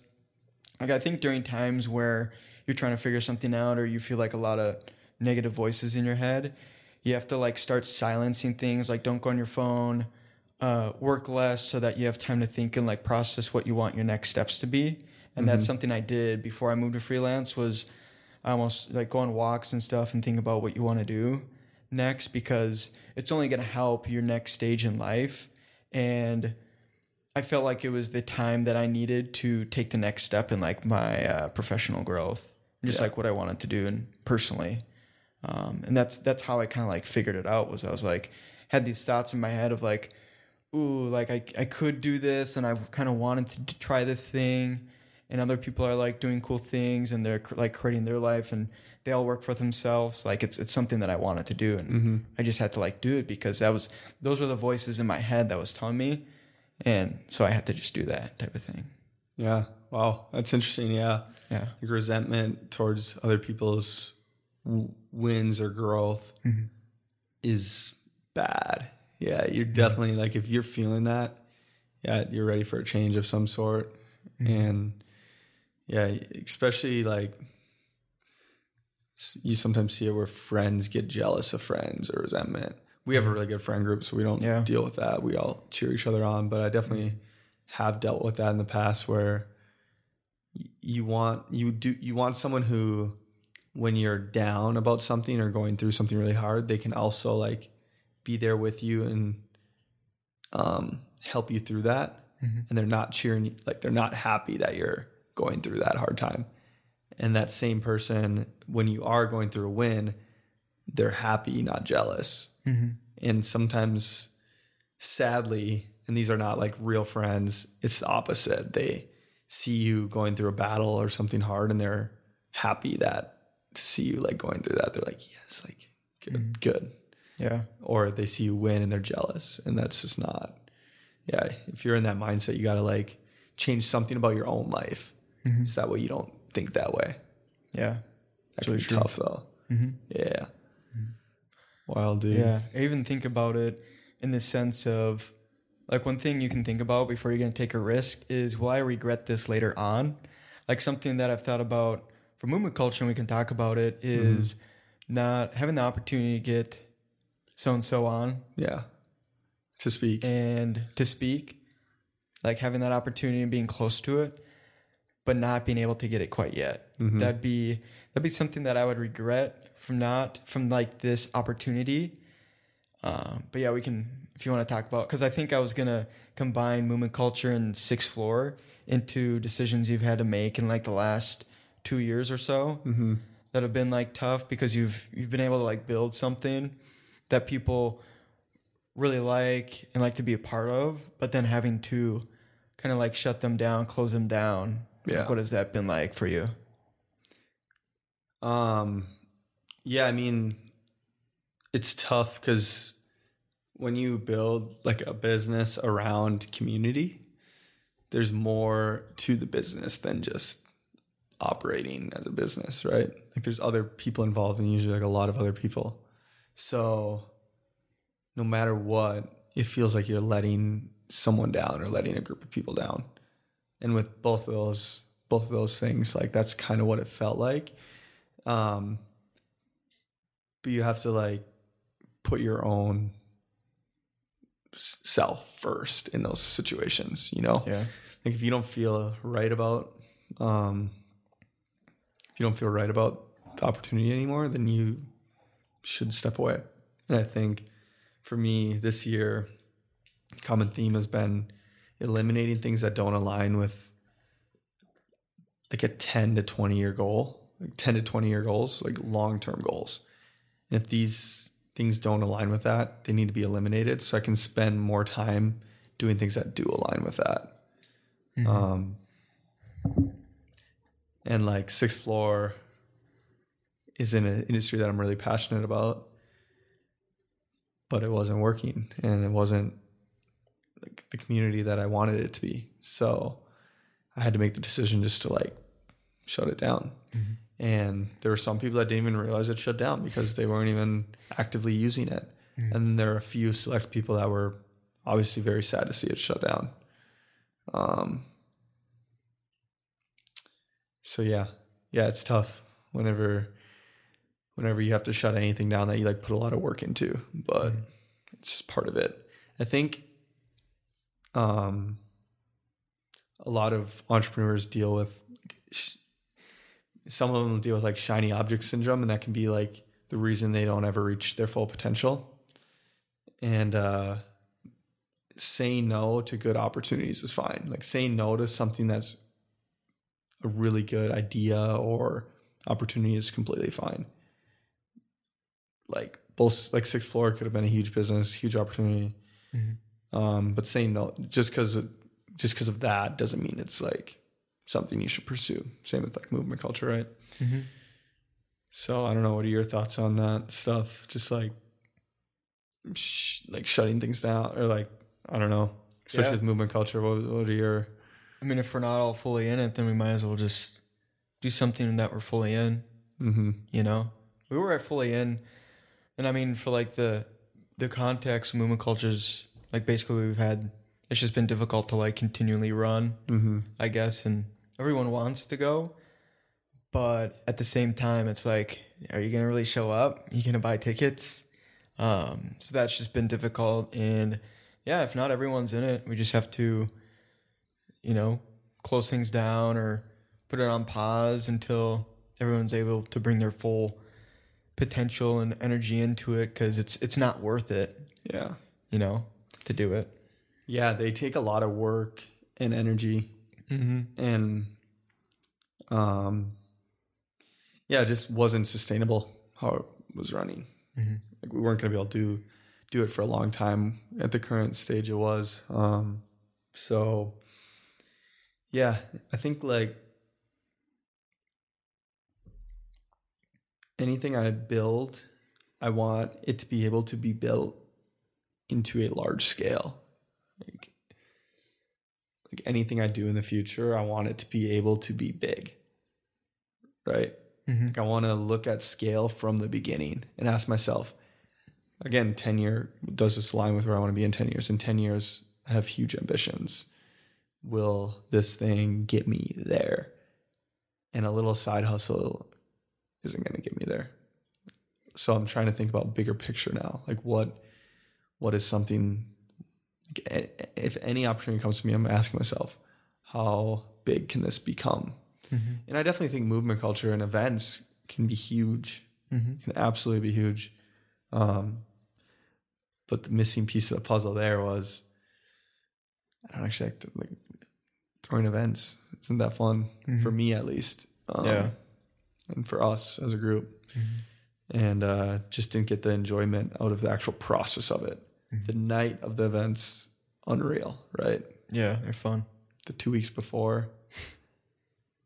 like I think during times where you're trying to figure something out or you feel like a lot of negative voices in your head, you have to like start silencing things like don't go on your phone, uh, work less so that you have time to think and like process what you want your next steps to be. And that's something I did before I moved to freelance was I almost like go on walks and stuff and think about what you want to do next because it's only going to help your next stage in life. And I felt like it was the time that I needed to take the next step in like my uh, professional growth, just Yeah. like what I wanted to do and personally. Um, and that's that's how I kind of like figured it out. Was I was like had these thoughts in my head of like, ooh, like I I could do this, and I kind of wanted to t- try this thing, and other people are like doing cool things, and they're cr- like creating their life, and they all work for themselves. Like it's it's something that I wanted to do, and I just had to like do it because that was those were the voices in my head that was telling me, and so I had to just do that type of thing. yeah. Wow. That's interesting. Yeah. Yeah. Like resentment towards other people's w- wins or growth mm-hmm. is bad. Yeah, you're mm-hmm. definitely like if you're feeling that, yeah, you're ready for a change of some sort. Mm-hmm. And yeah, especially like you sometimes see it where friends get jealous of friends or resentment we have a really good friend group, so we don't Yeah. deal with that. We all cheer each other on. But I definitely have dealt with that in the past where you want you do you want someone who when you're down about something or going through something really hard, they can also like be there with you and um, help you through that. And they're not cheering you, like they're not happy that you're going through that hard time. And that same person, when you are going through a win, they're happy, not jealous. Mm-hmm. And sometimes, sadly, and these are not like real friends, it's the opposite. They see you going through a battle or something hard and they're happy that to see you like going through that. They're like, yes, like good, mm-hmm. good. Yeah. Or they see you win and they're jealous. And that's just not, yeah. If you're in that mindset, you got to like change something about your own life. Mm-hmm. So that way you don't think that way. Yeah. That can tough though. Yeah. Wild dude. Yeah. I even think about it in the sense of like one thing you can think about before you're going to take a risk is will I regret this later on? Like something that I've thought about for movement culture, and we can talk about it, mm-hmm. is not having the opportunity to get so and so on Yeah. To speak. and to speak, like having that opportunity and being close to it, but not being able to get it quite yet. Mm-hmm. That'd be that'd be something that I would regret from not from like this opportunity. Um, but yeah, we can if you want to talk about because I think I was gonna combine movement culture and sixth floor into decisions you've had to make in like the last two years or so mm-hmm. that have been like tough because you've you've been able to like build something that people really like and like to be a part of, but then having to kind of like shut them down, close them down. Yeah. Like, what has that been like for you? Um, yeah, I mean, it's tough because when you build like a business around community, there's more to the business than just operating as a business, right? Like there's other people involved and usually like a lot of other people. So no matter what, it feels like you're letting someone down or letting a group of people down. And with both of those both of those things, like that's kind of what it felt like. Um but you have to like put your own self first in those situations, you know? Yeah. like if you don't feel right about um if you don't feel right about the opportunity anymore then you should step away and i think for me this year common theme has been eliminating things that don't align with like a 10 to 20 year goal like 10 to 20 year goals like long term goals if these things don't align with that they need to be eliminated so i can spend more time doing things that do align with that um, and like sixth floor is in an industry that I'm really passionate about, but it wasn't working and it wasn't like the community that I wanted it to be. So I had to make the decision just to like shut it down. And there were some people that didn't even realize it shut down because they weren't even actively using it. And then there are a few select people that were obviously very sad to see it shut down. Um, so yeah, yeah, it's tough whenever, whenever you have to shut anything down that you like put a lot of work into, but it's just part of it. I think, um, a lot of entrepreneurs deal with, some of them deal with like shiny object syndrome, and that can be like the reason they don't ever reach their full potential. And, uh, saying no to good opportunities is fine. Like saying no to something that's a really good idea or opportunity is completely fine. Like both like sixth floor could have been a huge business, huge opportunity. Um, but saying no just because just because of that doesn't mean it's like something you should pursue. Same with like movement culture, right? Mhm. So I don't know. What are your thoughts on that stuff? Just like, sh- like shutting things down, or like I don't know, especially Yeah. with movement culture. What, what are your I mean, if we're not all fully in it, then we might as well just do something that we're fully in. mm-hmm. You know, we were at fully in, and I mean, for like the the context, movement cultures, like basically we've had. It's just been difficult to like continually run. Mm-hmm. I guess, and everyone wants to go, but at the same time, it's like, are you gonna really show up? Are You gonna buy tickets? Um, so that's just been difficult. And yeah, if not everyone's in it, we just have to, you know, close things down or put it on pause until everyone's able to bring their full potential and energy into it because it's it's not worth it, Yeah. you know, to do it. Yeah, they take a lot of work and energy Mm-hmm. and um yeah, it just wasn't sustainable how it was running. Mm-hmm. Like we weren't gonna be able to do do it for a long time at the current stage it was. Um so yeah, I think like anything I build, I want it to be able to be built into a large scale. Like like anything I do in the future, I want it to be able to be big. Right? Mm-hmm. Like I want to look at scale from the beginning and ask myself, again, 10 year, does this align with where I want to be in 10 years? In 10 years, I have huge ambitions. Will this thing get me there? And a little side hustle isn't going to get me there. So I'm trying to think about bigger picture now. Like what, what is something, if any opportunity comes to me, I'm asking myself, how big can this become? Mm-hmm. And I definitely think movement culture and events can be huge, Mm-hmm. can absolutely be huge. Um, but the missing piece of the puzzle there was I don't actually like, to, like throwing events. Isn't that fun for me at least? Um, Yeah. and for us as a group, Mm-hmm. and uh, just didn't get the enjoyment out of the actual process of it. Mm-hmm. The night of the events, unreal, right? Yeah, they're fun. The two weeks before,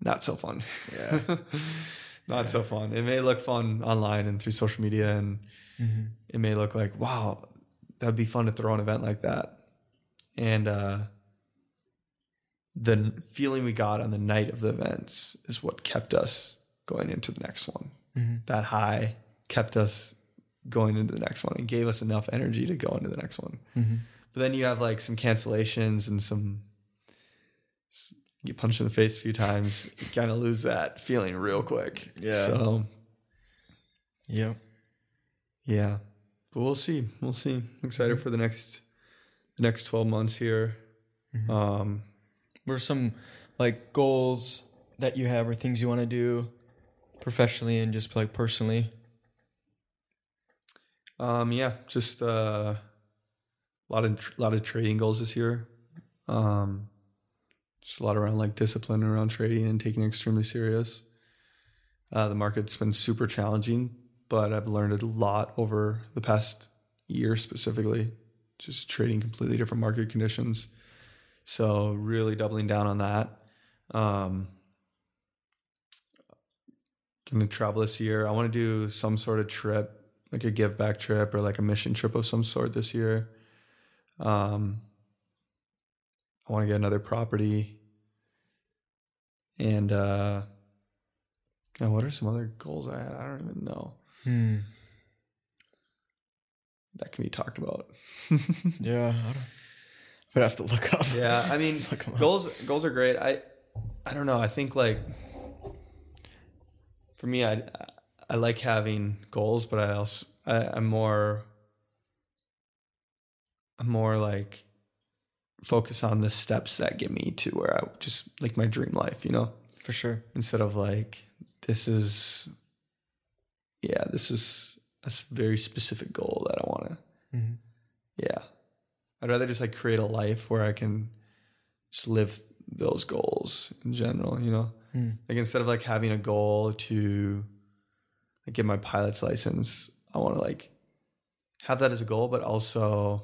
not so fun. Yeah. not so fun. It may look fun online and through social media, and Mm-hmm. it may look like, wow, that'd be fun to throw an event like that. And uh, the feeling we got on the night of the events is what kept us going into the next one. Mm-hmm. That high kept us going into the next one and gave us enough energy to go into the next one. Mm-hmm. But then you have like some cancellations and some you get punched in the face a few times, you kind of lose that feeling real quick. Yeah. So Yep. yeah, but we'll see. We'll see. I'm excited for the next the next 12 months here. Mm-hmm. Um, What are some like goals that you have or things you want to do professionally and just like personally? Um, yeah, just uh, a lot of lot of trading goals this year. Um, just a lot around like discipline around trading and taking it extremely serious. Uh, the market's been super challenging, but I've learned a lot over the past year specifically, just trading completely different market conditions. So really doubling down on that. Um, gonna travel this year. I want to do some sort of trip, like a give back trip or like a mission trip of some sort this year. Um, I want to get another property. And uh now what are some other goals I had? I don't even know. Hmm. That can be talked about. Yeah. I don't. But I have to look up. yeah, I mean 'em up. goals goals are great. I I don't know. I think like for me I I like having goals, but I also I, I'm more I'm more like focus on the steps that get me to where I just like my dream life, you know? For sure. instead of like this is yeah this is a very specific goal that i want to Mm-hmm. yeah i'd rather just like create a life where i can just live those goals in general you know Mm. like instead of like having a goal to like get my pilot's license i want to like have that as a goal but also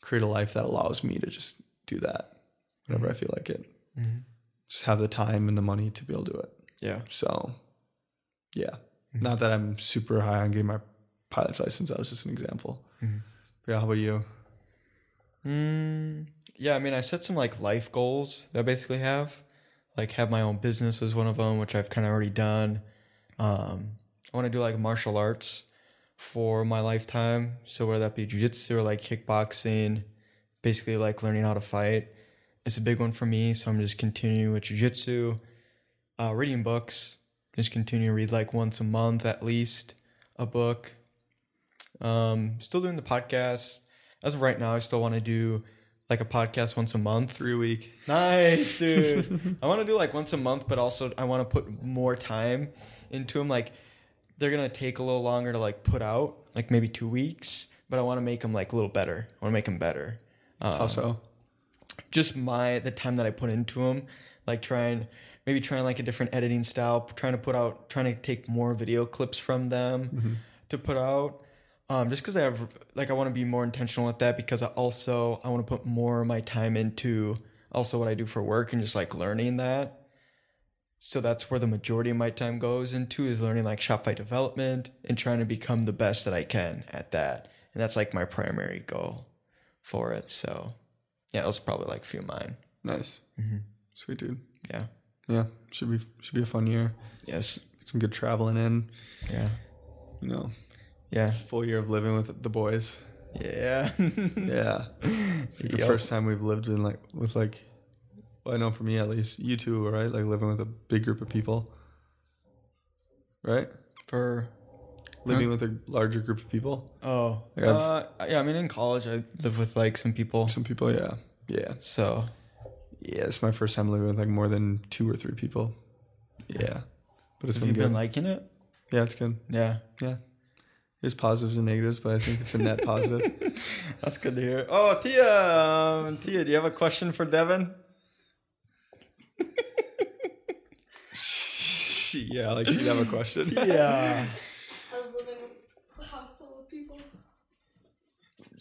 create a life that allows me to just do that whenever i feel like it Mm-hmm. just have the time and the money to be able to do it Yeah. so, yeah. Mhm. Not that I'm super high on getting my pilot's license. That was just an example. Mhm. Yeah. How about you? Mm, yeah, I mean, I set some like life goals that I basically have. Like, have my own business is one of them, which I've kind of already done. Um, I want to do like martial arts for my lifetime. So, whether that be jujitsu or like kickboxing, basically like learning how to fight. It's a big one for me. So, I'm just continuing with jujitsu, uh, reading books, just continue to read like once a month at least a book. Um, still doing the podcast. As of right now, I still want to do like a podcast once a month. Three a week. Nice, dude. I want to do like once a month, but also I want to put more time into them. Like they're gonna take a little longer to like put out, like maybe two weeks. But I want to make them like a little better. I want to make them better. Um, How so? just my the time that I put into them, like trying maybe trying like a different editing style, trying to put out, trying to take more video clips from them to put out. Um, just because I have like I want to be more intentional with that because I also I want to put more of my time into also what I do for work and just like learning that. So that's where the majority of my time goes into is learning like Shopify development and trying to become the best that I can at that. And that's like my primary goal for it. So yeah, those are probably like a few of mine. Nice. Mm-hmm. Sweet dude. Yeah. Yeah. Should be should be a fun year. Yes. Some good traveling in. Yeah. You know, Yeah. full year of living with the boys. Yeah. Yeah. It's like the Yep. first time we've lived in like with like I know for me at least, you two, right? Like living with a big group of people. Right? For Living with a larger group of people. oh Like, uh, yeah. I mean, in college, I live with like some people. Some people, yeah. Yeah. So Yeah, it's my first time living with like more than two or three people. Yeah. But it's have been you good. been liking it? yeah, it's good. Yeah. Yeah. There's positives and negatives, but I think it's a net positive. That's good to hear. Oh, Tia, um, Tia, do you have a question for Devin? Yeah, like she'd have a question. Yeah. I was living with a house full of people.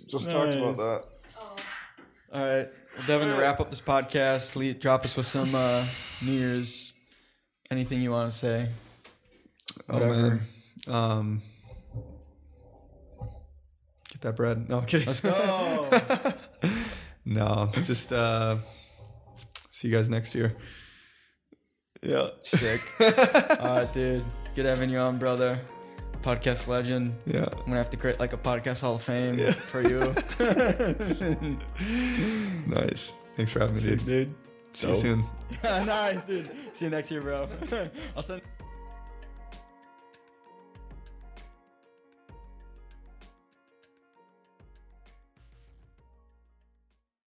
Just talked about Nice. that. Oh, All right. Well, Devin, to wrap up this podcast, lead, drop us with some uh, New Year's. Anything you want to say? Oh, Whatever. man. Um, get that bread. No, I'm kidding. Let's go. no, just uh, see you guys next year. Yeah. Sick. All right, dude. Good having you on, brother. Podcast legend. Yeah. I'm gonna have to create like a podcast hall of fame for you. Nice. Thanks for having me, dude. dude. See you Dope. soon. nice, dude. See you next year, bro. I'll send.